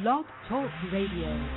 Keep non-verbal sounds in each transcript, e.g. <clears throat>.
Blog Talk Radio.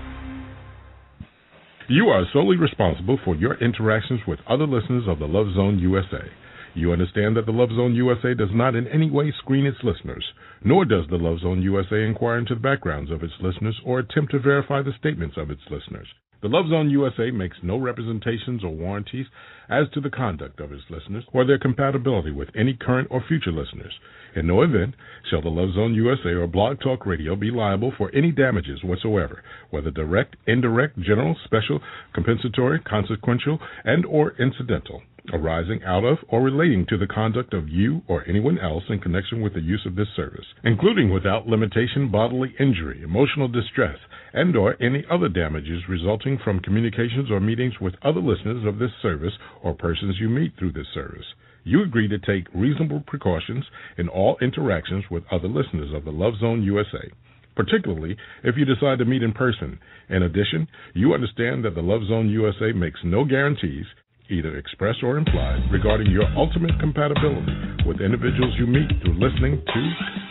You are solely responsible for your interactions with other listeners of the Love Zone USA. You understand that the Love Zone USA does not in any way screen its listeners, nor does the Love Zone USA inquire into the backgrounds of its listeners or attempt to verify the statements of its listeners. The Love Zone USA makes no representations or warranties as to the conduct of its listeners or their compatibility with any current or future listeners. In no event shall the Love Zone USA or Blog Talk Radio be liable for any damages whatsoever, whether direct, indirect, general, special, compensatory, consequential, and or incidental, arising out of or relating to the conduct of you or anyone else in connection with the use of this service, including without limitation bodily injury, emotional distress, and or any other damages resulting from communications or meetings with other listeners of this service or persons you meet through this service. You agree to take reasonable precautions in all interactions with other listeners of the Love Zone USA, particularly if you decide to meet in person. In addition, you understand that the Love Zone USA makes no guarantees, either express or implied, regarding your ultimate compatibility with individuals you meet through listening to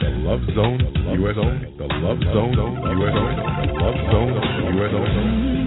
the Love Zone USA, the Love Zone USA, the Love Zone USA.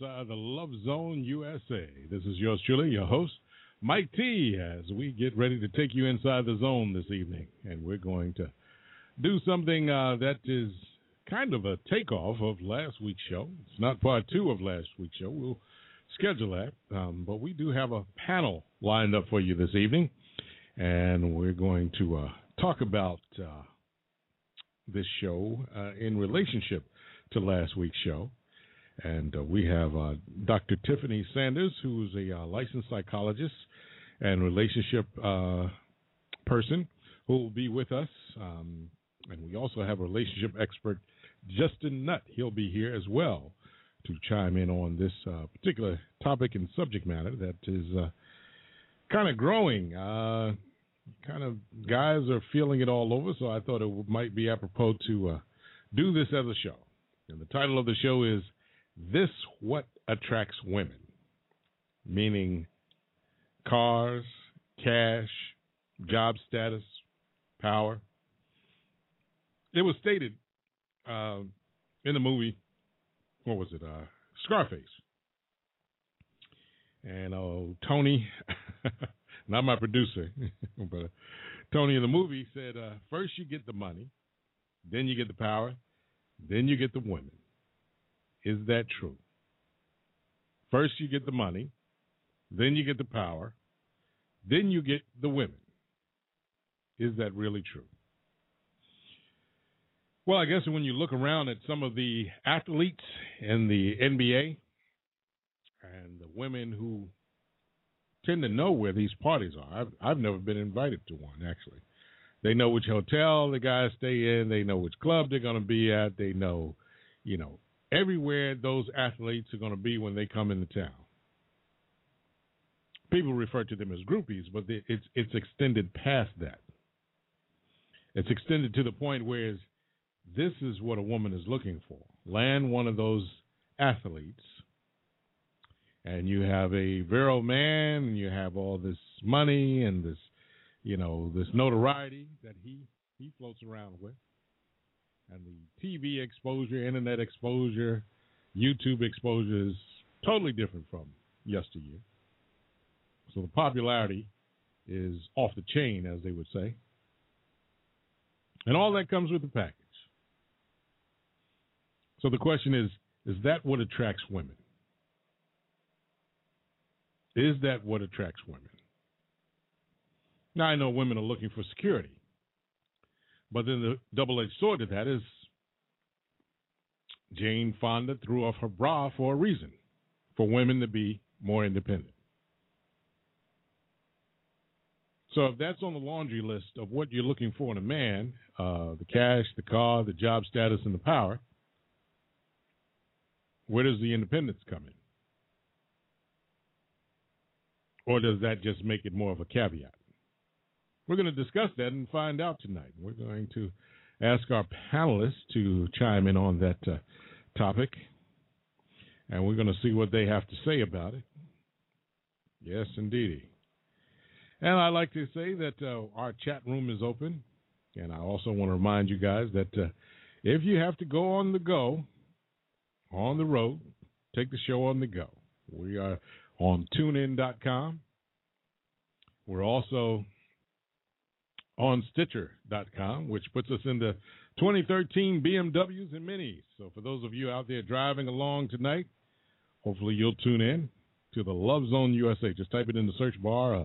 Inside the Love Zone USA. This is yours truly, your host, Mike T, as we get ready to take you inside the zone this evening. And we're going to do something uh, that is kind of a takeoff of last week's show. It's not part two of last week's show. We'll schedule that. Um, but we do have a panel lined up for you this evening. And we're going to uh, talk about uh, this show uh, in relationship to last week's show. And uh, we have uh, Dr. Tiffany Sanders, who's a uh, licensed psychologist and relationship uh, person, who will be with us. Um, and we also have relationship expert, Justin Nutt. He'll be here as well to chime in on this uh, particular topic and subject matter that is uh, kind of growing. kind of guys are feeling it all over, so I thought it might be apropos to do this as a show. And the title of the show is This What Attracts Women, meaning cars, cash, job status, power. It was stated uh, in the movie, what was it, uh, Scarface. And uh, Tony, <laughs> not my producer, <laughs> but uh, Tony in the movie said, uh, first you get the money, then you get the power, then you get the women. Is that true? First, you get the money, then you get the power, then you get the women. Is that really true? Well, I guess when you look around at some of the athletes in the NBA and the women who tend to know where these parties are, I've, I've never been invited to one, actually. They know which hotel the guys stay in. They know which club they're going to be at. They know, you know, everywhere those athletes are going to be when they come into town. People refer to them as groupies, but it's it's extended past that. It's extended to the point where this is what a woman is looking for. Land one of those athletes, and you have a virile man, and you have all this money and this you know, this notoriety that he he floats around with, and the TV exposure, internet exposure, YouTube exposure is totally different from yesteryear. So the popularity is off the chain, as they would say, and all that comes with the package. So the question is: Is that what attracts women? Is that what attracts women? Now, I know women are looking for security, but then the double edged sword to that is Jane Fonda threw off her bra for a reason for women to be more independent. So if that's on the laundry list of what you're looking for in a man, uh, the cash, the car, the job status, and the power, where does the independence come in? Or does that just make it more of a caveat? We're going to discuss that and find out tonight. We're going to ask our panelists to chime in on that uh, topic, and we're going to see what they have to say about it. Yes, indeedy. And I'd like to say that uh, our chat room is open, and I also want to remind you guys that uh, if you have to go on the go, on the road, take the show on the go. We are on tunein.com. We're also on Stitcher.com, which puts us into 2013 BMWs and Minis. So for those of you out there driving along tonight, hopefully you'll tune in to the Love Zone USA. Just type it in the search bar, uh,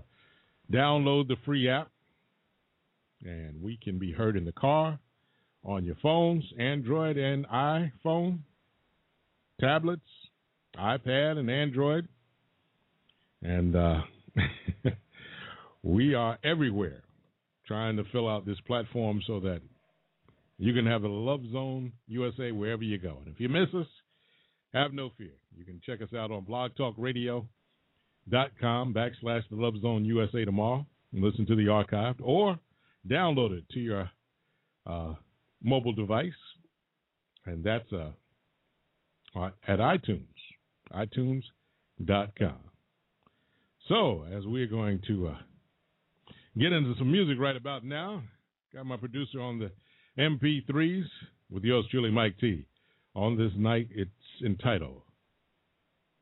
download the free app, and we can be heard in the car, on your phones, Android and iPhone, tablets, iPad, and Android. And uh, <laughs> we are everywhere trying to fill out this platform so that you can have the Love Zone USA wherever you go. And if you miss us, have no fear. You can check us out on blogtalkradio.com backslash the Love Zone USA tomorrow and listen to the archive or download it to your uh, mobile device. And that's uh, at iTunes, itunes.com. So, as we're going to uh, get into some music right about now. Got my producer on the MP3s with yours truly, Mike T. on this night. It's entitled,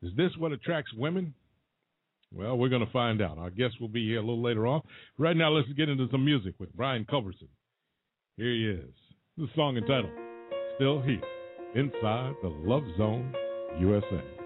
Is This What Attracts Women? Well, we're going to find out. Our guest will be here a little later on. Right now, let's get into some music with Brian Culbertson. Here he is. The song entitled Still Here Inside the Love Zone USA.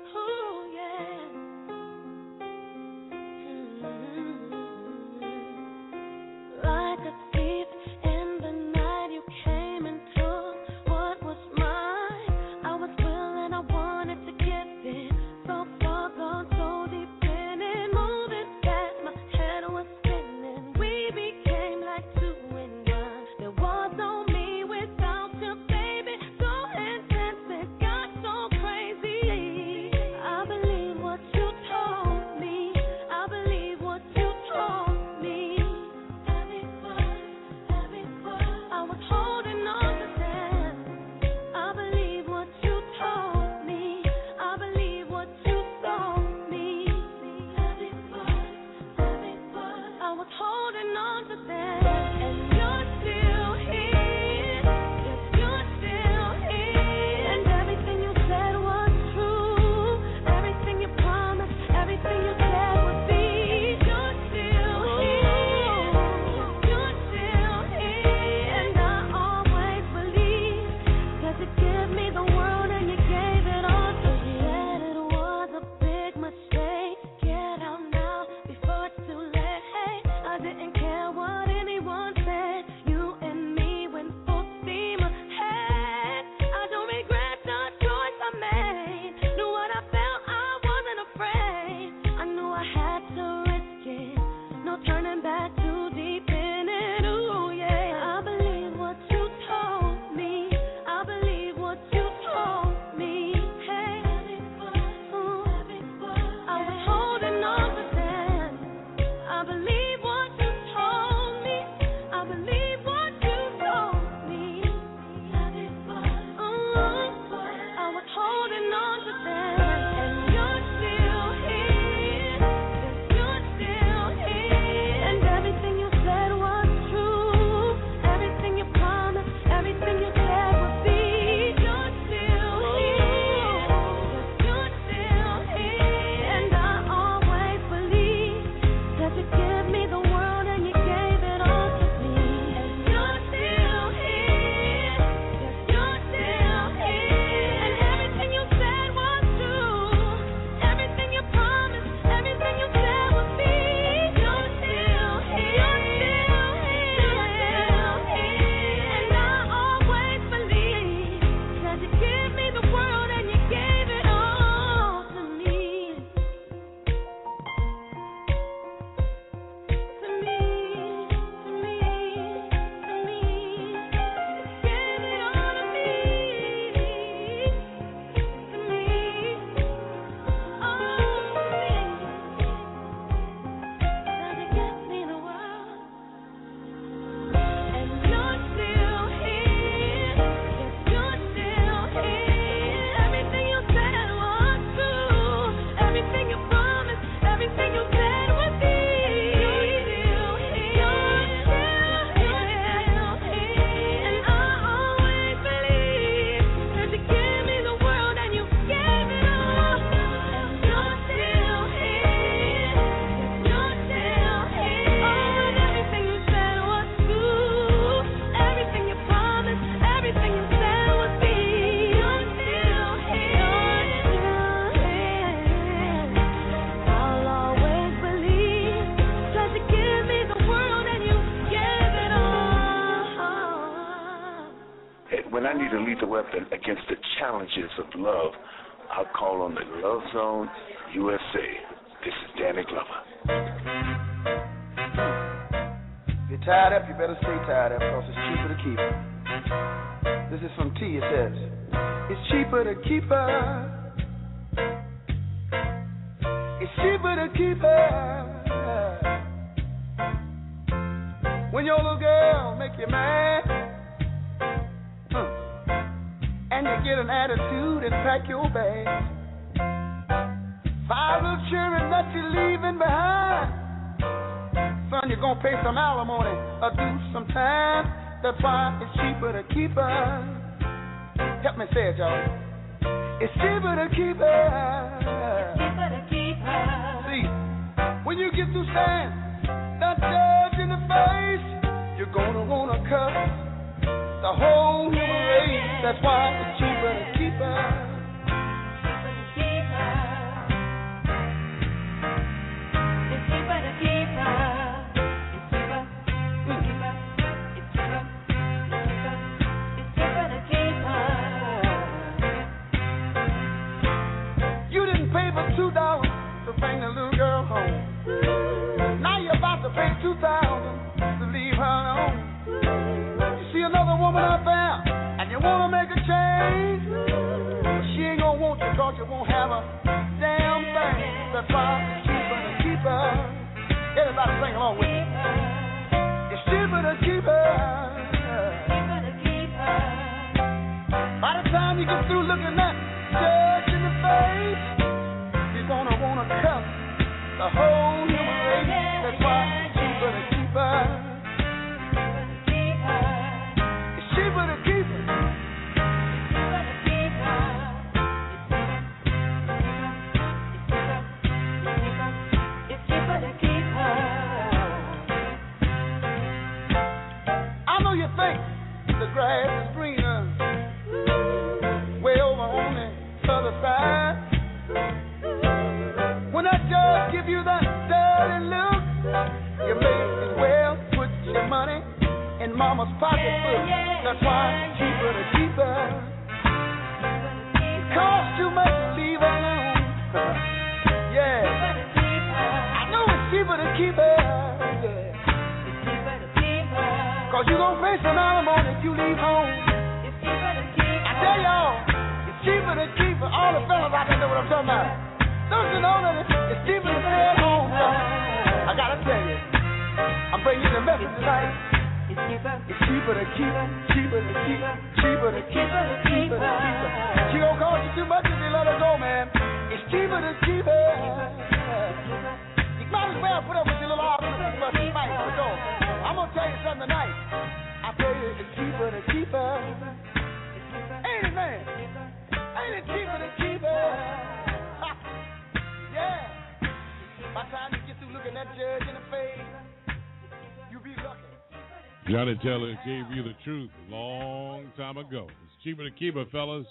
challenges of love. I call on the Love Zone USA. This is Danny Glover. If you're tied up, you better stay tied up because it's cheaper to keep her. This is from T. It says, It's cheaper to keep her. It's cheaper to keep her. When your little girl make you mad. and you get an attitude and pack your bag. Five little children that you're leaving behind. Son, you're gonna pay some alimony or do some time. That's why it's cheaper to keep her. Help me say it, y'all. It's cheaper to keep her. See, when you get through saying that judge in the face, you're gonna wanna cuss the whole human race. That's why it's cheaper to keep her. Cheaper to keep her. It's cheaper to keep her. It's cheaper. It's cheaper. It's cheaper. It's cheaper to keep her. You didn't pay for two dollars to bring the little girl home. Now you're about to pay two thousand another woman out there, and you wanna make a change. But she ain't gonna want you 'cause you won't have a damn thing. That's why it's cheaper to keep her. Everybody sing along with me. It's cheaper to keep her. Cheaper to keep her. By the time you get through looking that judge in the face, you're gonna wanna cut the whole human grass is greener way over on the other side. When that judge give you that dirty look, you may as well put your money in mama's pocketbook. That's why it's cheaper to keep her. It costs too much to leave her alone. yeah. I know it's cheaper to keep her. Cause you gon' pay some alimony if you leave home. It's cheaper to keep. I tell y'all, it's cheaper to keep her. All the fellas out there know what I'm talking about. Don't you know that it's, it's cheaper to stay at home, son? I gotta tell you, I'm bringing you the message tonight. It's cheaper. It's cheaper to keep cheaper to keep cheaper to keep cheaper to keep. She gon' cost you too much if you let her go, man. It's cheaper to keep her. You might as well put up with your little argument and fuss and fight for sure. I'm gonna tell you something tonight. I tell you, it's cheaper to keep her. Ain't it, man? Ain't it cheaper to keep her? Ha. yeah. By the time you get through looking that judge in the face, you'll be lucky. Johnnie Taylor gave you the truth a long time ago. It's cheaper to keep her, fellas.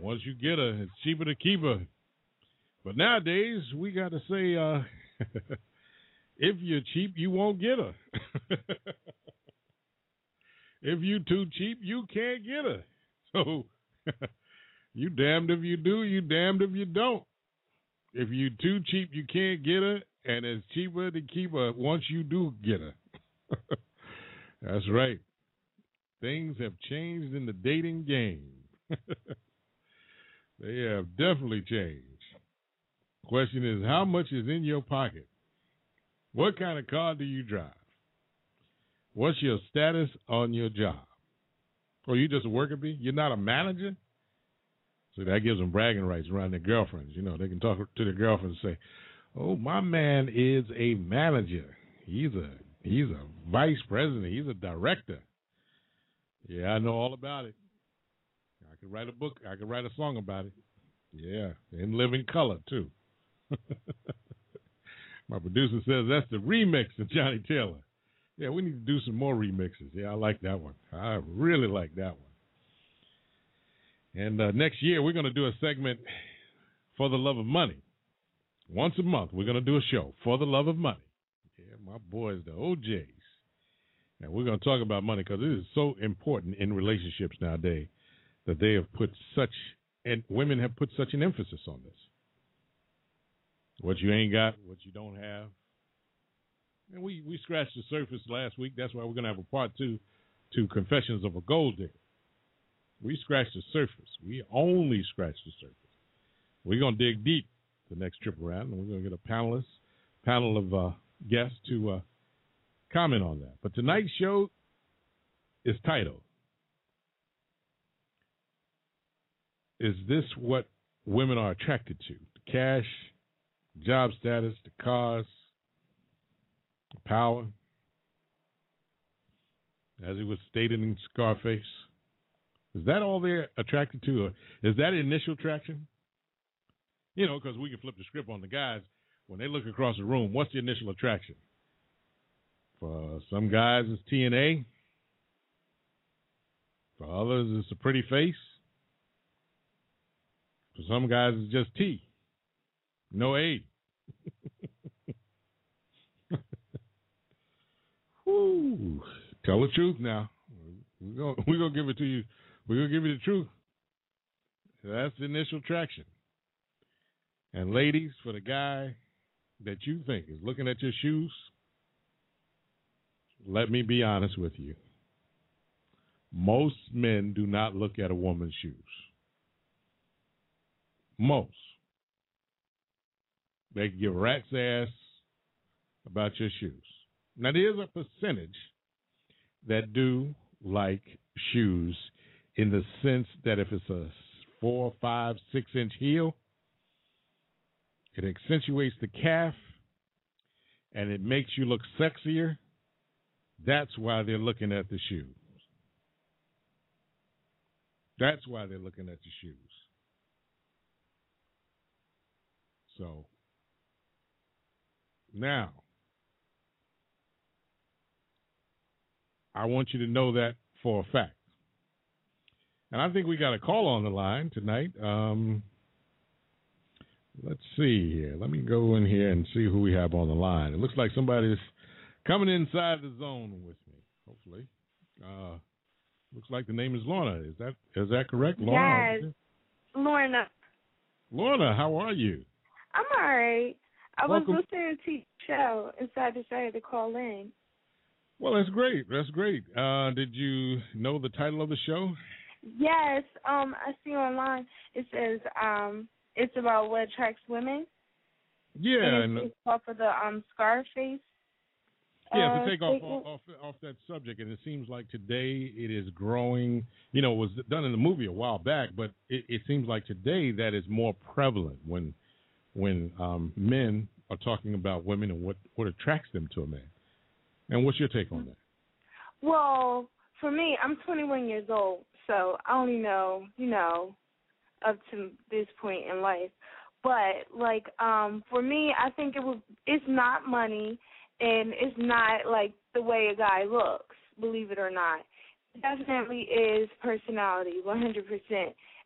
Once you get her, it's cheaper to keep her. But nowadays, we got to say, uh, <laughs> if you're cheap, you won't get her. <laughs> if you too cheap, you can't get her. <laughs> So, <laughs> you damned if you do, you damned if you don't. If you too cheap, you can't get her, and it's cheaper to keep her once you do get her. That's right. Things have changed in the dating game. they have definitely changed. Question is, how much is in your pocket? What kind of car do you drive? What's your status on your job? Or you just a worker bee? You're not a manager? So that gives them bragging rights around their girlfriends. You know, they can talk to their girlfriends and say, "Oh, my man is a manager. He's a he's a vice president. He's a director." Yeah, I know all about it. I could write a book. I could write a song about it. Yeah, and live in color too. <laughs> My producer says that's the remix of Johnnie Taylor. Yeah, we need to do some more remixes. Yeah, I like that one. I really like that one. And uh, next year, we're going to do a segment for the love of money. Once a month, we're going to do a show for the love of money. Yeah, my boys, the O'Jays. And we're going to talk about money because it is so important in relationships nowadays that they have put such, and women have put such an emphasis on this. What you ain't got, what you don't have. And we, we scratched the surface last week. That's why we're going to have a part two to Confessions of a Gold Digger. We scratched the surface. We only scratched the surface. We're going to dig deep the next trip around, and we're going to get a panelist, panel of uh, guests to uh, comment on that. But tonight's show is titled Is This What Women Are Attracted to? Cash, job status, the cars, the power. As it was stated in Scarface, Is that all they're attracted to? Or is that initial attraction? You know, because we can flip the script on the guys when they look across the room. What's the initial attraction? For some guys, it's TNA. For others, it's a pretty face. For some guys, it's just T, no A. <laughs> Woo. Tell the truth now. We're gonna, we're gonna give it to you. We're gonna give you the truth. That's the initial attraction. And ladies, for the guy that you think is looking at your shoes, let me be honest with you. Most men do not look at a woman's shoes. Most. They can give a rat's ass about your shoes. Now there is a percentage that do like shoes in the sense that if it's a four, five, six inch heel, it accentuates the calf and it makes you look sexier. That's why they're looking at the shoes. That's why they're looking at the shoes. So now I want you to know that for a fact. And I think we got a call on the line tonight. Um, let's see here. Let me go in here and see who we have on the line. It looks like somebody's coming inside the zone with me. Hopefully, uh, looks like the name is Lorna. Is that is that correct, Lorna? Yes. Lorna, Lorna, how are you? I'm all right. I Welcome. was listening to your show, and so I decided to call in. Well, that's great. That's great. Uh, did you know the title of the show? Yes, um, I see online it says um, it's about what attracts women. Yeah, and and off of the um Scarface. Yeah, uh, to take off, statement. off off that subject, and it seems like today it is growing. You know, it was done in the movie a while back, but it, it seems like today that is more prevalent when when um, men are talking about women and what what attracts them to a man. And what's your take on that? Well, for me, I'm 21 years old, so I only know, you know, up to this point in life. But like, um, for me, I think it was. It's not money, and it's not like the way a guy looks. Believe it or not, it definitely is personality, 100%.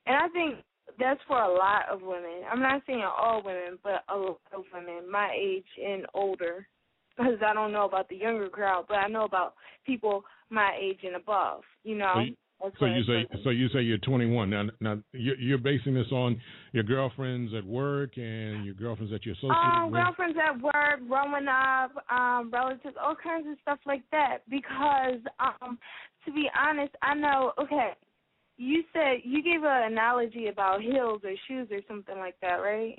And I think that's for a lot of women. I'm not saying all women, but a lot of women my age and older because I don't know about the younger crowd, but I know about people my age and above. You know. So you- So you say so you say you're 21 now. Now you're, you're basing this on your girlfriends at work and your girlfriends that you're associated Um, with. girlfriends at work, growing up, um, relatives, all kinds of stuff like that. Because, um, to be honest, I know. Okay, you said you gave an analogy about heels or shoes or something like that, right?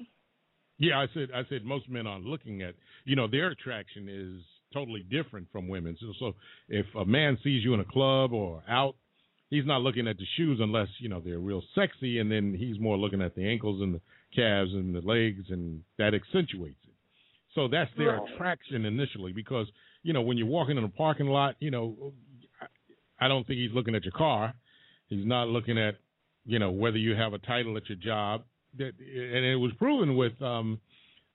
Yeah, I said I said most men are looking at you know their attraction is totally different from women. So, so if a man sees you in a club or out, he's not looking at the shoes unless you know they're real sexy, and then he's more looking at the ankles and the calves and the legs, and that accentuates it. So that's their Right. attraction initially, because you know when you're walking in a parking lot, you know, I- I don't think he's looking at your car. He's not looking at you know whether you have a title at your job. That and it was proven with um,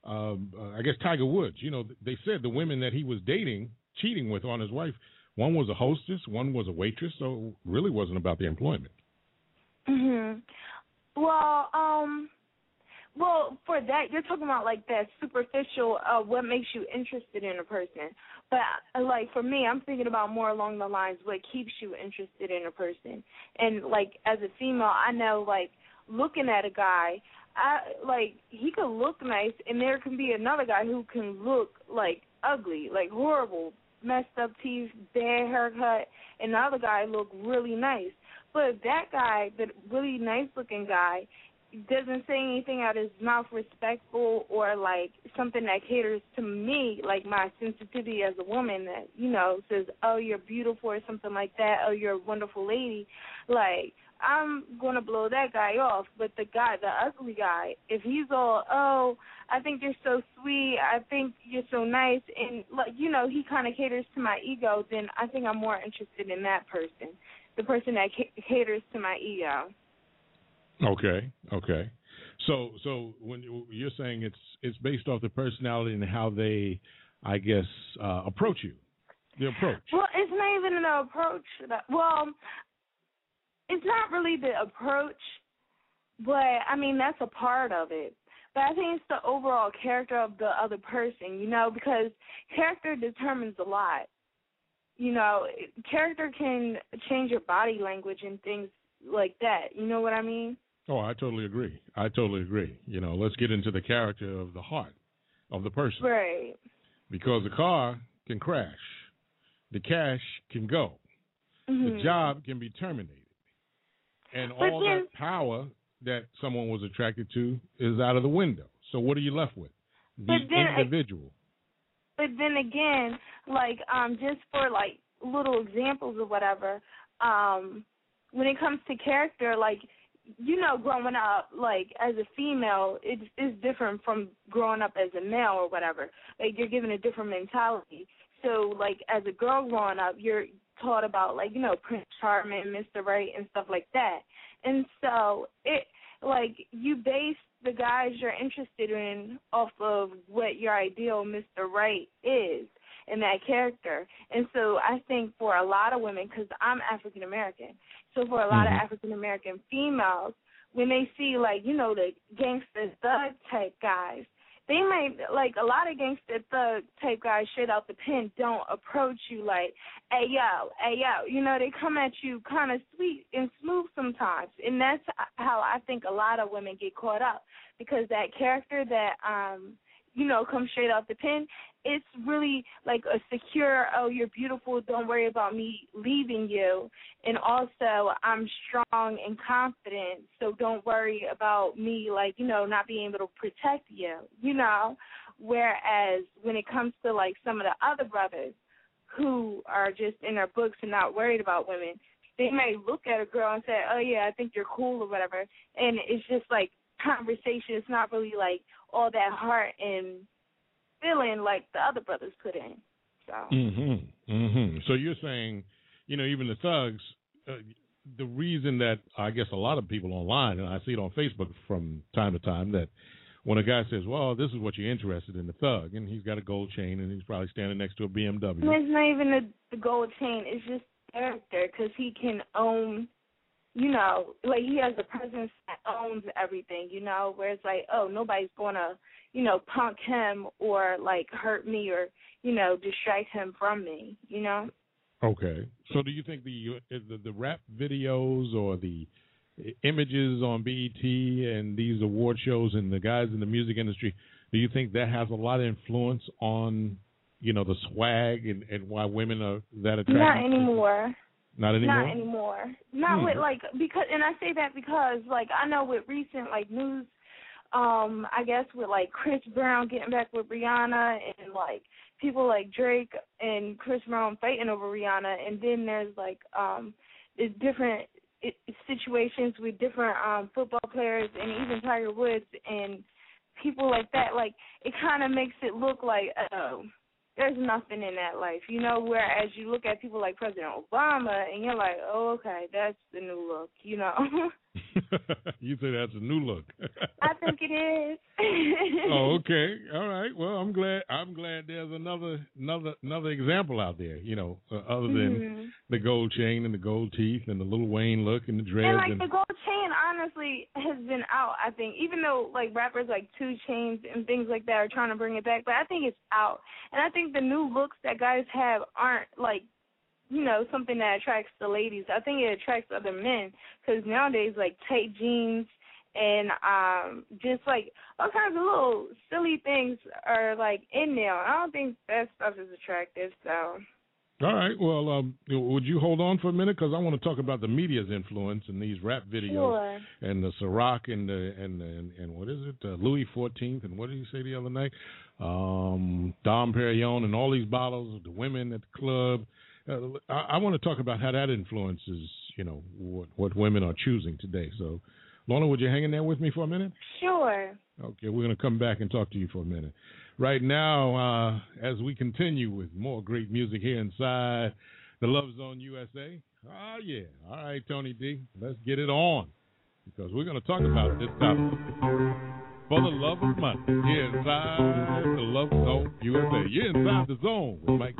um, uh, I guess Tiger Woods. You know, they said the women that he was dating, cheating with on his wife, one was a hostess, one was a waitress. So it really wasn't about the employment. Mhm. Well, um, well, for that you're talking about like that superficial, uh, what makes you interested in a person. But uh, like for me, I'm thinking about more along the lines what keeps you interested in a person. And like as a female, I know like looking at a guy, I like he could look nice, and there can be another guy who can look like ugly, like horrible, messed up teeth, bad haircut, and the other guy look really nice. But that guy, the really nice looking guy, doesn't say anything out of his mouth respectful or like something that caters to me, like my sensitivity as a woman that, you know, says, Oh, you're beautiful or something like that, oh you're a wonderful lady, like I'm gonna blow that guy off. But the guy the ugly guy, if he's all, Oh, I think you're so sweet. I think you're so nice, and like you know, he kind of caters to my ego. Then I think I'm more interested in that person, the person that ca- caters to my ego. Okay, okay. So, so when you- you're saying it's it's based off the personality and how they, I guess, uh, approach you, the approach. Well, it's not even an approach. That, well, it's not really the approach, but I mean that's a part of it. But I think it's the overall character of the other person, you know, because character determines a lot. You know, character can change your body language and things like that. You know what I mean? Oh, I totally agree. I totally agree. You know, let's get into the character of the heart of the person Right. because the car can crash, the cash can go, Mhm. the job can be terminated, and But all then- that power that someone was attracted to is out of the window. So what are you left with? The But then I- individual. but then again, like um just for like little examples or whatever, um when it comes to character, like you know, growing up like as a female, it's is different from growing up as a male or whatever. Like you're given a different mentality. So like as a girl growing up, you're taught about like you know Prince Charming, Mr. Right, and stuff like that. And so it like you base the guys you're interested in off of what your ideal Mr. Right is in that character. And so I think for a lot of women, because I'm African American, so for a lot Mhm. of African American females, when they see like you know the gangster thug type guys, they might like a lot of gangster thug type guys straight out the pen don't approach you like, hey yo, hey yo, you know they come at you kind of sweet and smooth sometimes, and that's how I think a lot of women get caught up because that character that um you know comes straight off the pen, it's really like a secure, oh you're beautiful, don't worry about me leaving you, and also I'm strong and confident, so don't worry about me like you know not being able to protect you, you know. Whereas when it comes to like some of the other brothers who are just in their books and not worried about women, they may look at a girl and say, "Oh yeah, I think you're cool" or whatever, and it's just like conversation. It's not really like all that heart and feeling like the other brothers put in. So Mhm. Mhm. So you're saying, you know, even the thugs. Uh, the reason that I guess a lot of people online, and I see it on Facebook from time to time, that when a guy says, "Well, this is what you're interested in," the thug, and he's got a gold chain, and he's probably standing next to a BMW. It's not even the, the gold chain. It's just character because he can own, you know, like he has a presence that owns everything, you know, where it's like, oh, nobody's to, you know, punk him or like hurt me or, you know, distract him from me, you know? Okay. So do you think the the, the rap videos or the images on BET and these award shows and the guys in the music industry, do you think that has a lot of influence on, you know, the swag and, and why women are that attracted? Not anymore. Not anymore. Not anymore. Not Hmm. with like because, and I say that because like I know with recent like news, um, I guess with like Chris Brown getting back with Rihanna and like people like Drake and Chris Brown fighting over Rihanna, and then there's like um, it's different it, situations with different um football players and even Tiger Woods and people like that. Like it kind of makes it look like oh there's nothing in that life, you know. Whereas you look at people like President Obama, and you're like, oh, okay, that's the new look, you know. <laughs> <laughs> you say that's a new look. <laughs> I think it is. <laughs> oh, okay. All right. Well, I'm glad. I'm glad there's another another another example out there. You know, uh, other than Mhm. the gold chain and the gold teeth and the Lil Wayne look and the dreads And like and the gold chain, honestly, has been out. I think, even though like rappers like 2 Chainz and things like that are trying to bring it back, but I think it's out. And I think the new looks that guys have aren't like, you know, something that attracts the ladies. I think it attracts other men because nowadays, like tight jeans and um just like all kinds of little silly things are like in there. I don't think that stuff is attractive. So. All right. Well, um, would you hold on for a minute because I want to talk about the media's influence in these rap videos Sure. and the Ciroc and the and and, and what is it, uh, Louis Fourteenth, and what did you say the other night? Um, Dom Perignon and all these bottles of the women at the club. Uh, I, I want to talk about how that influences, you know, what what women are choosing today. So, Lorna, would you hang in there with me for a minute? Sure. Okay, we're going to come back and talk to you for a minute. Right now, uh, as we continue with more great music here inside the Love Zone USA. Oh, yeah. All right, Tony D, let's get it on because we're going to talk about this topic. For the love of money, here inside the Love Zone USA. You're inside the zone with Mike.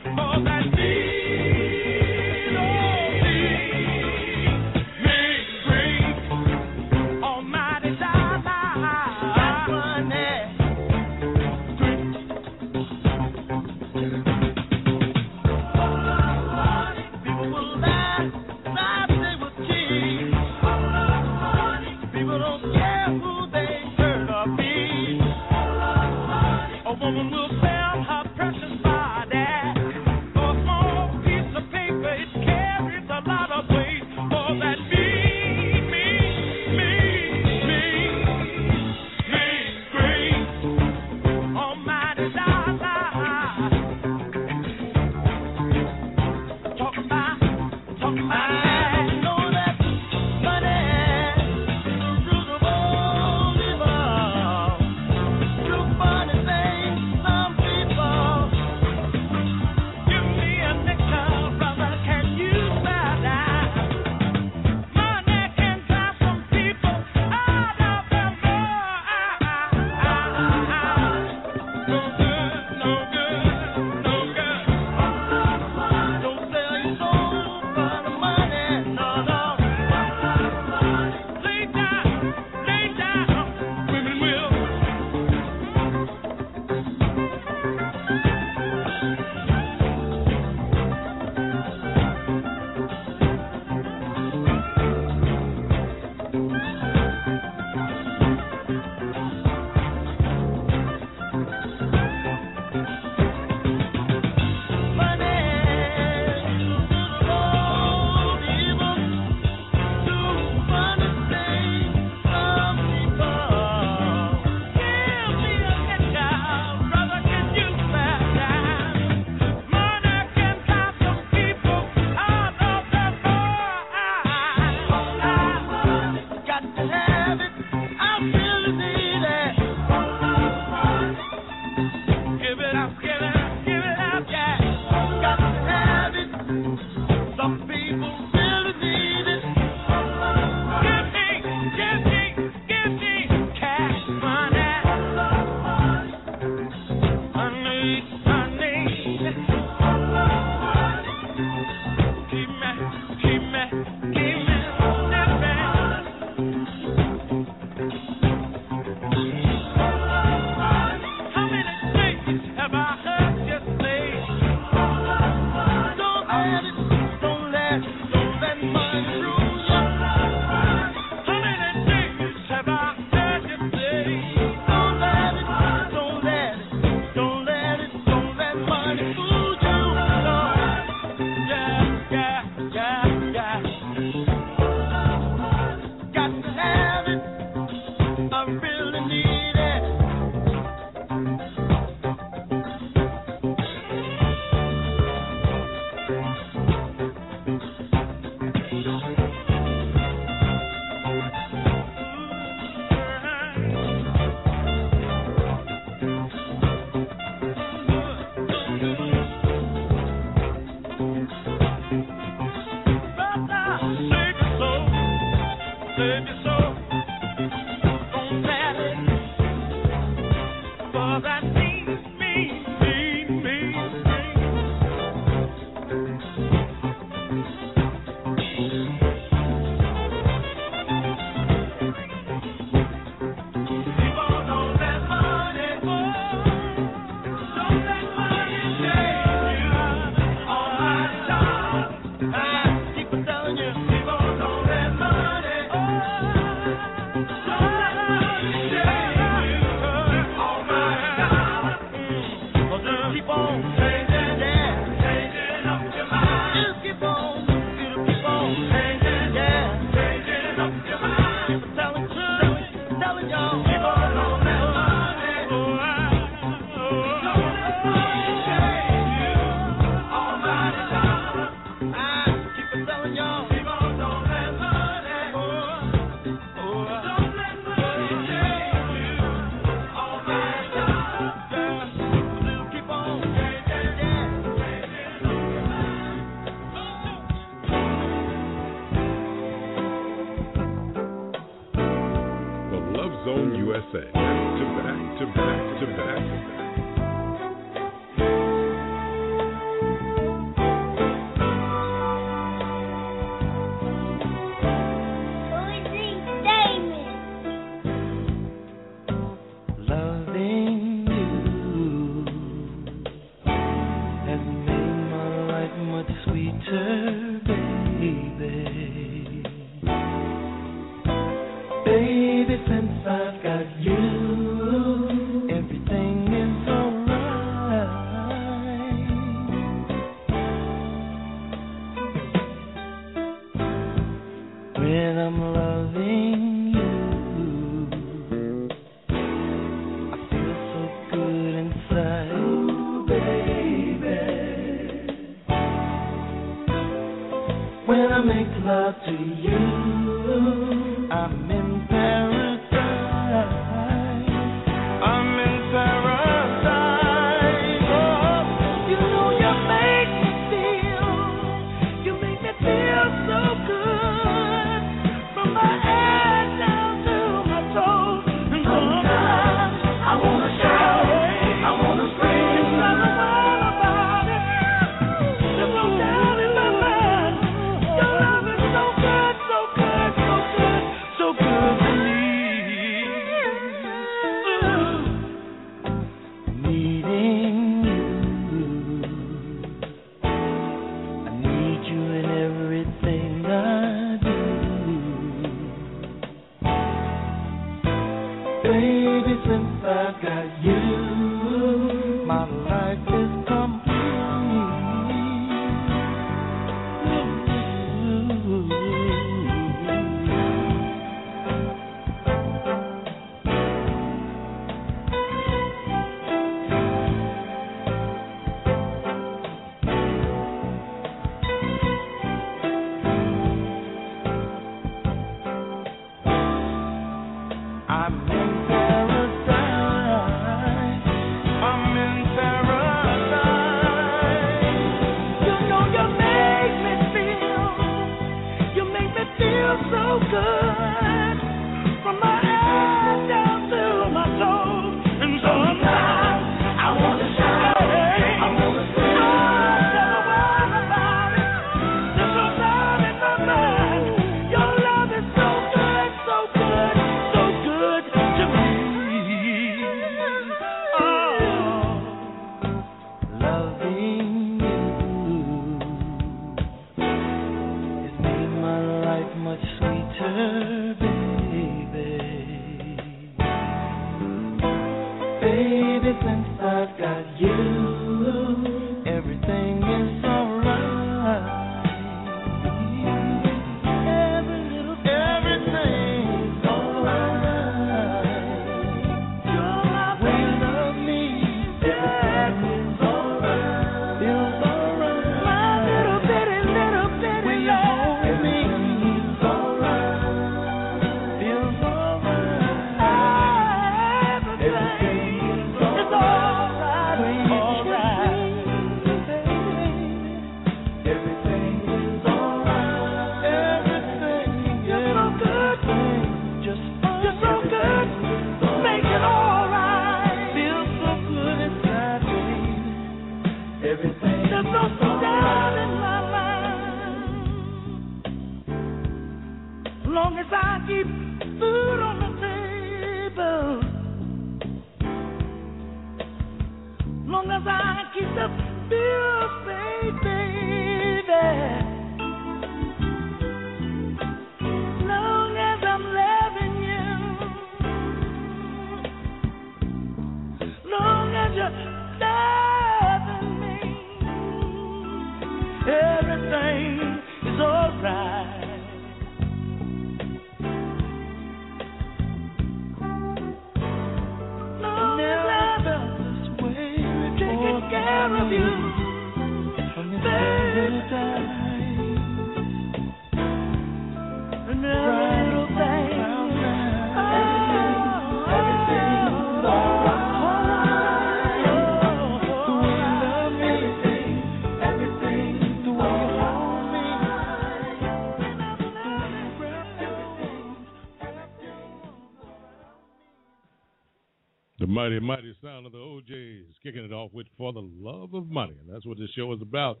Mighty, mighty sound of the O'Jays kicking it off with For the Love of Money. And that's what this show is about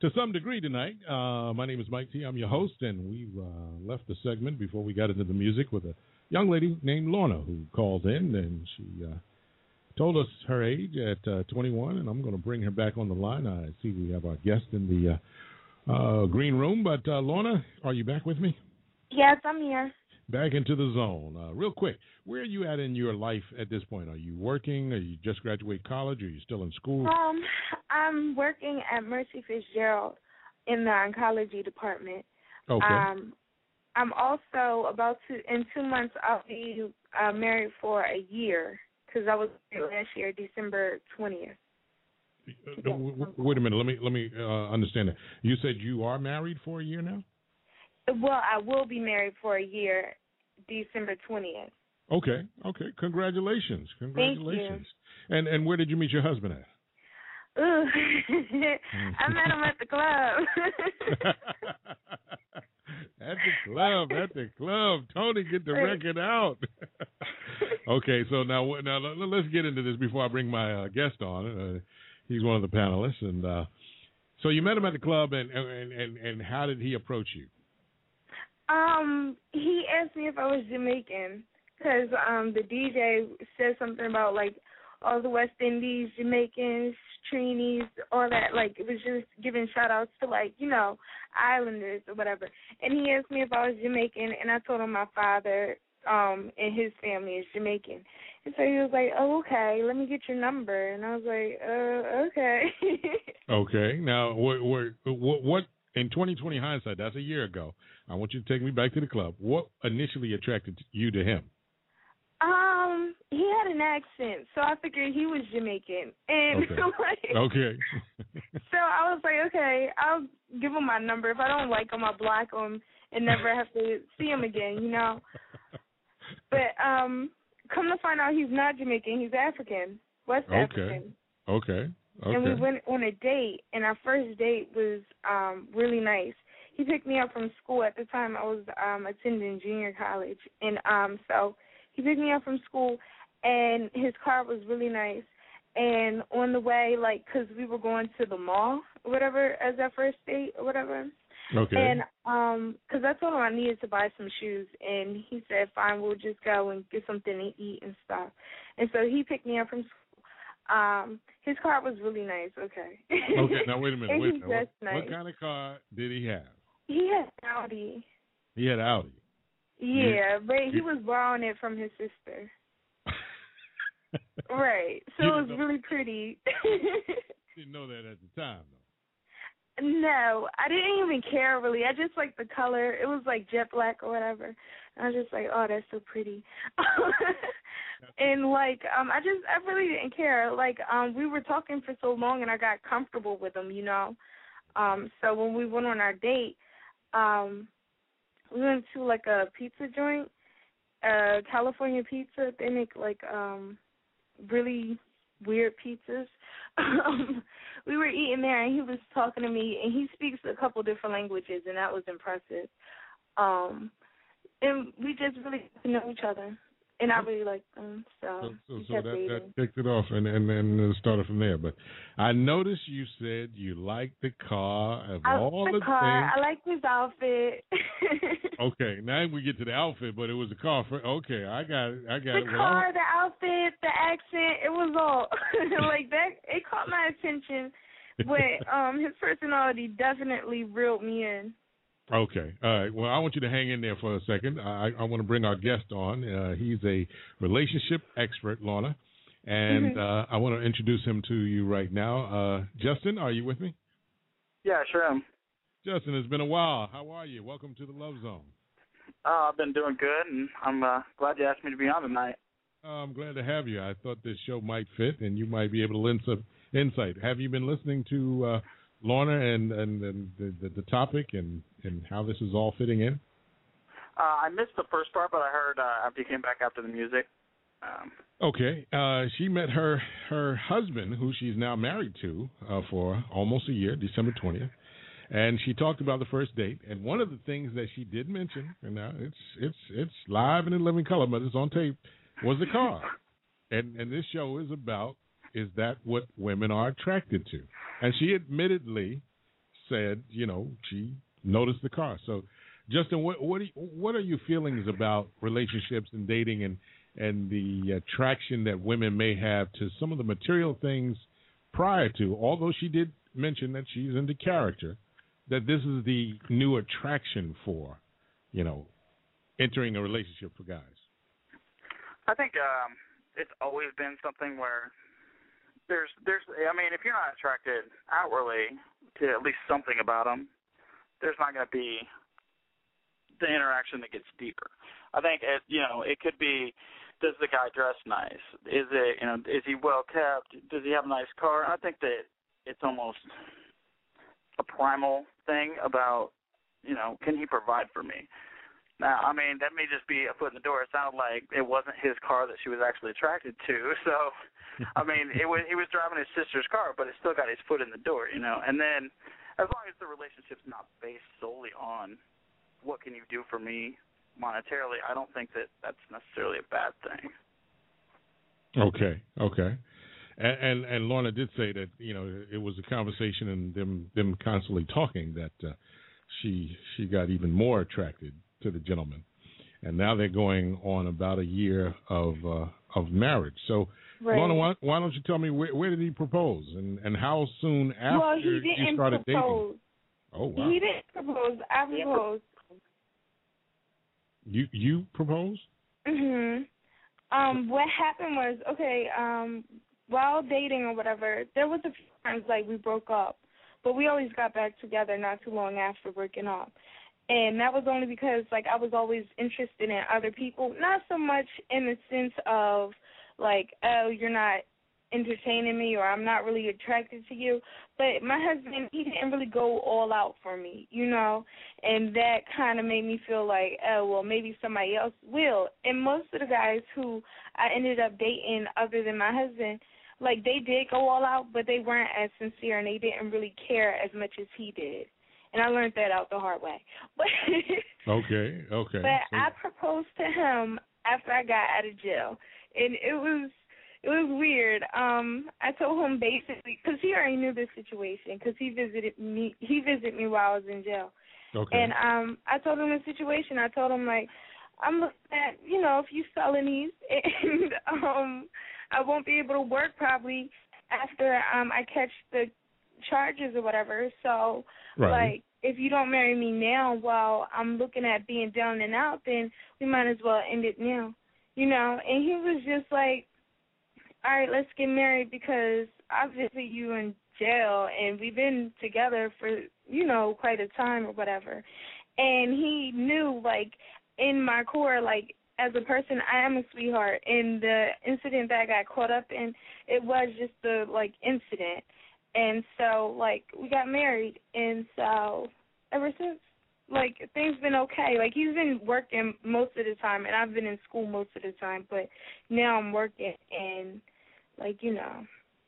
to some degree tonight. Uh, my name is Mike T. I'm your host, and we uh, left the segment before we got into the music with a young lady named Lorna who called in, and she uh, told us her age at uh, 21, and I'm going to bring her back on the line. I see we have our guest in the uh, uh, green room, but Lorna, are you back with me? Yes, I'm here. Back into the zone. Uh, real quick, where are you at in your life at this point? Are you working? Are you just graduated college? Are you still in school? Um, I'm working at Mercy Fitzgerald in the oncology department. Okay. Um, I'm also about to in two months I'll be uh, married for a year because I was married last year, December twentieth. Uh, wait a minute. Let me let me uh, understand that. You said you are married for a year now. Well, I will be married for a year, December twentieth. Okay. Okay. Congratulations. Congratulations. And and where did you meet your husband at? Ooh, <laughs> I met him at the club. <laughs> at the club, at the club. Tony, get the record out. <laughs> okay, so now now let's get into this before I bring my uh, guest on. Uh, he's one of the panelists, and uh, so you met him at the club, and and and, and how did he approach you? Um, he asked me if I was Jamaican because um the DJ said something about like all the West Indies, Jamaicans, Trinis, all that. Like it was just giving shout outs to like you know islanders or whatever. And he asked me if I was Jamaican, and I told him my father um and his family is Jamaican. And so he was like, "Oh, okay. Let me get your number." And I was like, "Uh, okay." <laughs> Okay, now what what what, what in 2020 hindsight? That's a year ago. I want you to take me back to the club. What initially attracted you to him? Um, he had an accent, so I figured he was Jamaican, and <laughs> Okay. like, Okay. <laughs> so I was like, okay, I'll give him my number. If I don't like him, I'll block him and never have to see him again, you know. <laughs> But um, come to find out, he's not Jamaican. He's African, West African. Okay. African. Okay. Okay. And we went on a date, and our first date was um really nice. He picked me up from school at the time. I was um attending junior college, and um so he picked me up from school, and his car was really nice. And on the way, like 'cause we were going to the mall or whatever as our first date or whatever. Okay. And um 'cause I told him I needed to buy some shoes, and he said, "Fine, we'll just go and get something to eat and stuff." And so he picked me up from school. Um, his car was really nice. Okay. okay. <laughs> Now wait a minute. Wait minute. What, nice. what kind of car did he have? He had an Audi. He had Audi. Yeah, but he was borrowing it from his sister. <laughs> Right. So You it was know- really pretty. <laughs> Didn't know that at the time though. No, I didn't even care really. I just liked the color. It was like jet black or whatever. And I was just like, oh, that's so pretty. <laughs> and like, um, I just, I really didn't care. Like, um, we were talking for so long, and I got comfortable with him, you know. Um, so when we went on our date, um, we went to like a pizza joint, uh, California Pizza. They make like um really weird pizzas. Um, we were eating there, and he was talking to me, and he speaks a couple different languages, and that was impressive. Um, and we just really got to know each other, and I really liked him, so, So, so, so that, that kicked it off, and and then started from there. But I noticed you said you liked the car of I all the the car. things. I liked his outfit. <laughs> Okay, now we get to the outfit, but it was the car. For, okay, I got it. I got the it. Well, car, the outfit, the accent, it was all <laughs> like that. It caught my attention, but <laughs> um, his personality definitely reeled me in. Okay. All right. Well, I want you to hang in there for a second. I, I want to bring our guest on. Uh, he's a relationship expert, Lorna, and Mhm. uh, I want to introduce him to you right now. Uh, Justin, are you with me? Yeah, sure am. Justin, it's been a while. How are you? Welcome to the Love Zone. Uh, I've been doing good, and I'm uh, glad you asked me to be on tonight. Uh, I'm glad to have you. I thought this show might fit, and you might be able to lend some insight. Have you been listening to uh, Lorna and and, and the, the the topic and and how this is all fitting in? Uh, I missed the first part, but I heard uh, after you came back after the music. Um, Okay. Uh, she met her her husband, who she's now married to uh, for almost a year, December twentieth, and she talked about the first date. And one of the things that she did mention, and now it's it's it's live and in living color, but it's on tape, was the car. and and this show is about is that what women are attracted to? And she admittedly said, you know, she noticed the car. So, Justin, what what are you, what are your feelings about relationships and dating and and the attraction that women may have to some of the material things prior to? Although she did mention that she's into character, that this is the new attraction for, you know, entering a relationship for guys. I think um it's always been something where there's there's I mean if you're not attracted outwardly to at least something about them, there's not going to be the interaction that gets deeper. I think it you know it could be does the guy dress nice? Is it you know is he well kept? Does he have a nice car? I think that it's almost a primal thing about you know can he provide for me? Now, I mean, that may just be a foot in the door. It sounded like it wasn't his car that she was actually attracted to. <laughs> So, I mean, it was he was driving his sister's car, but it still got his foot in the door, you know. And then, as long as the relationship's not based solely on what can you do for me monetarily, I don't think that that's necessarily a bad thing. Okay, okay. And, and and Lorna did say that you know it was a conversation and them them constantly talking that uh, she she got even more attracted to the gentleman, and now they're going on about a year of uh, of marriage. So, Right. Lorna, why, why don't you tell me where, where did he propose and and how soon after well, he didn't started propose. dating? Oh wow! He didn't propose. I proposed. You you proposed? Mhm. Um, what happened was okay. Um, while dating or whatever, there was a few times like we broke up, but we always got back together not too long after breaking up, and that was only because like I was always interested in other people, not so much in the sense of like oh you're not entertaining me or I'm not really attracted to you. But my husband, he didn't really go all out for me, you know, and that kind of made me feel like, oh, well, maybe somebody else will. And most of the guys who I ended up dating, other than my husband, like they did go all out, but they weren't as sincere and they didn't really care as much as he did. And I learned that out the hard way. <laughs> But Okay, okay. but So- I proposed to him after I got out of jail, and it was it was weird. Um, I told him basically because he already knew the situation because he visited me. He visited me while I was in jail, okay. and um, I told him the situation. I told him like I'm looking at you know a few felonies, <laughs> and um, I won't be able to work probably after um I catch the charges or whatever. So Right. like if you don't marry me now while I'm looking at being down and out, then we might as well end it now. You know, and he was just like, All right, let's get married because I visit you in jail and we've been together for, you know, quite a time or whatever. And he knew like in my core, like as a person I am a sweetheart and the incident that I got caught up in, it was just the like incident. And so like we got married and so ever since like things been okay. Like he's been working most of the time and I've been in school most of the time, but now I'm working and like, you know.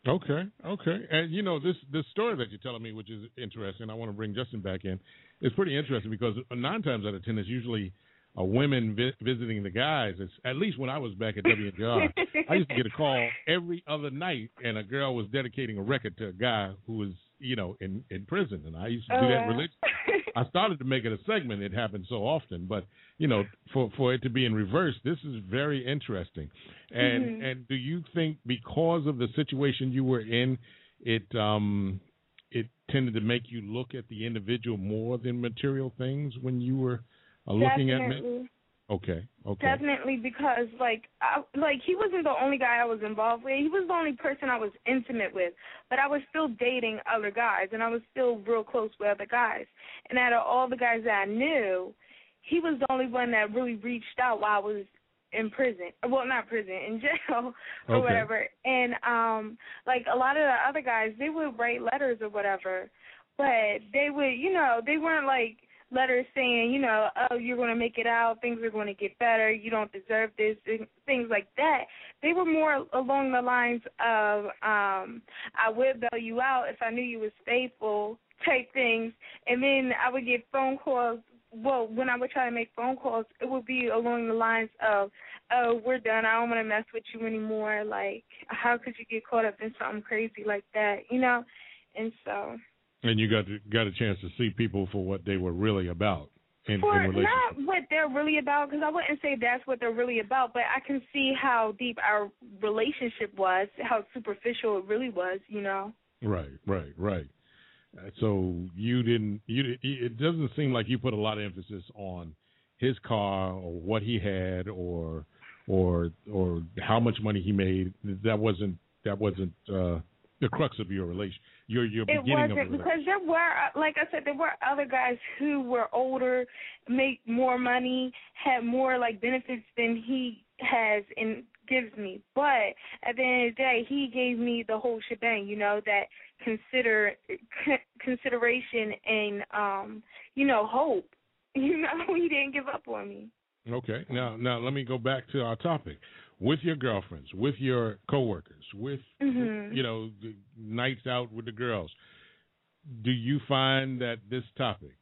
Okay, okay, and you know this this story that you're telling me, which is interesting. I want to bring Justin back in. It's pretty interesting because nine times out of ten, it's usually uh, women vi- visiting the guys. It's at least when I was back at WNJR, I used to get a call every other night, and a girl was dedicating a record to a guy who was you know in in prison, and I used to do that Uh, religiously. I started to make it a segment. It happened so often, but you know, for for it to be in reverse, this is very interesting. And Mhm. and do you think because of the situation you were in, it um it tended to make you look at the individual more than material things when you were uh, looking at me? Okay, okay, Definitely because like I, like he wasn't the only guy I was involved with. He was the only person I was intimate with. But I was still dating other guys and I was still real close with other guys. And out of all the guys that I knew, he was the only one that really reached out while I was in prison. Well, not prison, in jail <laughs> or Okay. whatever. And um like a lot of the other guys, they would write letters or whatever. But they would, you know, they weren't like letters saying, you know, oh, you're going to make it out, things are going to get better, you don't deserve this, things like that. They were more along the lines of, um, I would bail you out if I knew you was faithful type things. And then I would get phone calls. Well, when I would try to make phone calls, it would be along the lines of, oh, we're done. I don't want to mess with you anymore. Like, how could you get caught up in something crazy like that? You know, and so And you got to, got a chance to see people for what they were really about in, for in relationship. not what they're really about, because I wouldn't say that's what they're really about, but I can see how deep our relationship was, how superficial it really was. You know. Right, right, right. Uh, So you didn't. You it doesn't seem like you put a lot of emphasis on his car or what he had or or or how much money he made. That wasn't that wasn't uh, the crux of your relation. Your your It beginning wasn't the because there were, uh, like I said, there were other guys who were older, make more money, had more like benefits than he has and gives me. But at the end of the day, he gave me the whole shebang. You know that consider c- consideration and um, you know hope. <laughs> You know he didn't give up on me. Okay. Now, now let me go back to our topic. With your girlfriends, with your coworkers, with Mhm. you know the nights out with the girls, do you find that this topic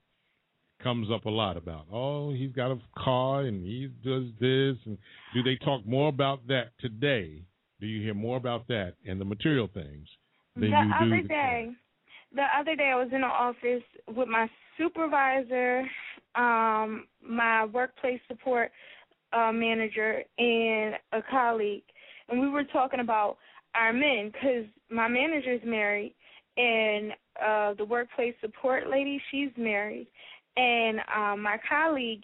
comes up a lot about? Oh, he's got a car and he does this, and do they talk more about that today? Do you hear more about that and the material things than the you do? other the- day the other day I was in the office with my supervisor, um, my workplace support uh, manager, and a colleague, and we were talking about our men because my manager's married, and uh, the workplace support lady she's married, and um, my colleague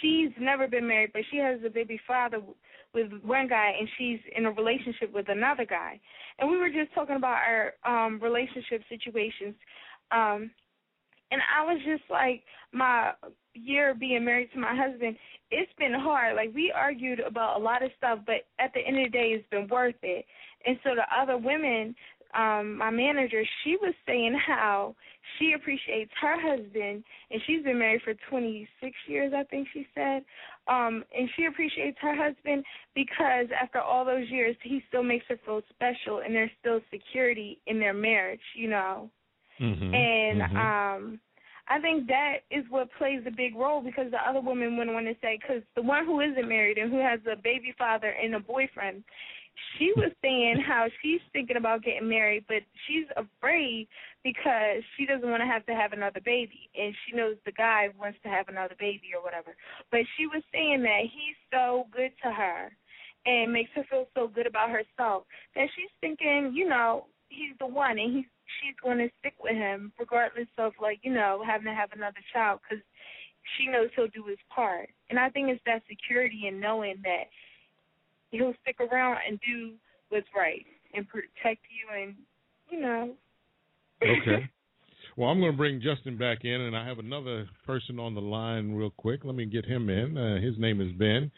she's never been married, but she has a baby father with one guy, and she's in a relationship with another guy. And we were just talking about our um relationship situations. Um and I was just like my year being married to my husband, it's been hard. Like we argued about a lot of stuff, but at the end of the day it's been worth it. And so the other women, um, my manager, she was saying how she appreciates her husband and she's been married for 26 years, I think she said. Um, and she appreciates her husband because after all those years, he still makes her feel special and there's still security in their marriage, you know. Mhm, And mhm. um I think that is what plays a big role because the other women wouldn't want to say because the one who isn't married and who has a baby father and a boyfriend, she was <laughs> saying how she's thinking about getting married, but she's afraid because she doesn't want to have to have another baby, and she knows the guy wants to have another baby or whatever. But she was saying that he's so good to her and makes her feel so good about herself that she's thinking, you know, he's the one, and he's she's going to stick with him regardless of like you know having to have another child because she knows he'll do his part. And I think it's that security in knowing that he'll stick around and do what's right and protect you and you know. Okay. <laughs> Well, I'm going to bring Justin back in, and I have another person on the line real quick. Let me get him in. Uh, his name is Ben.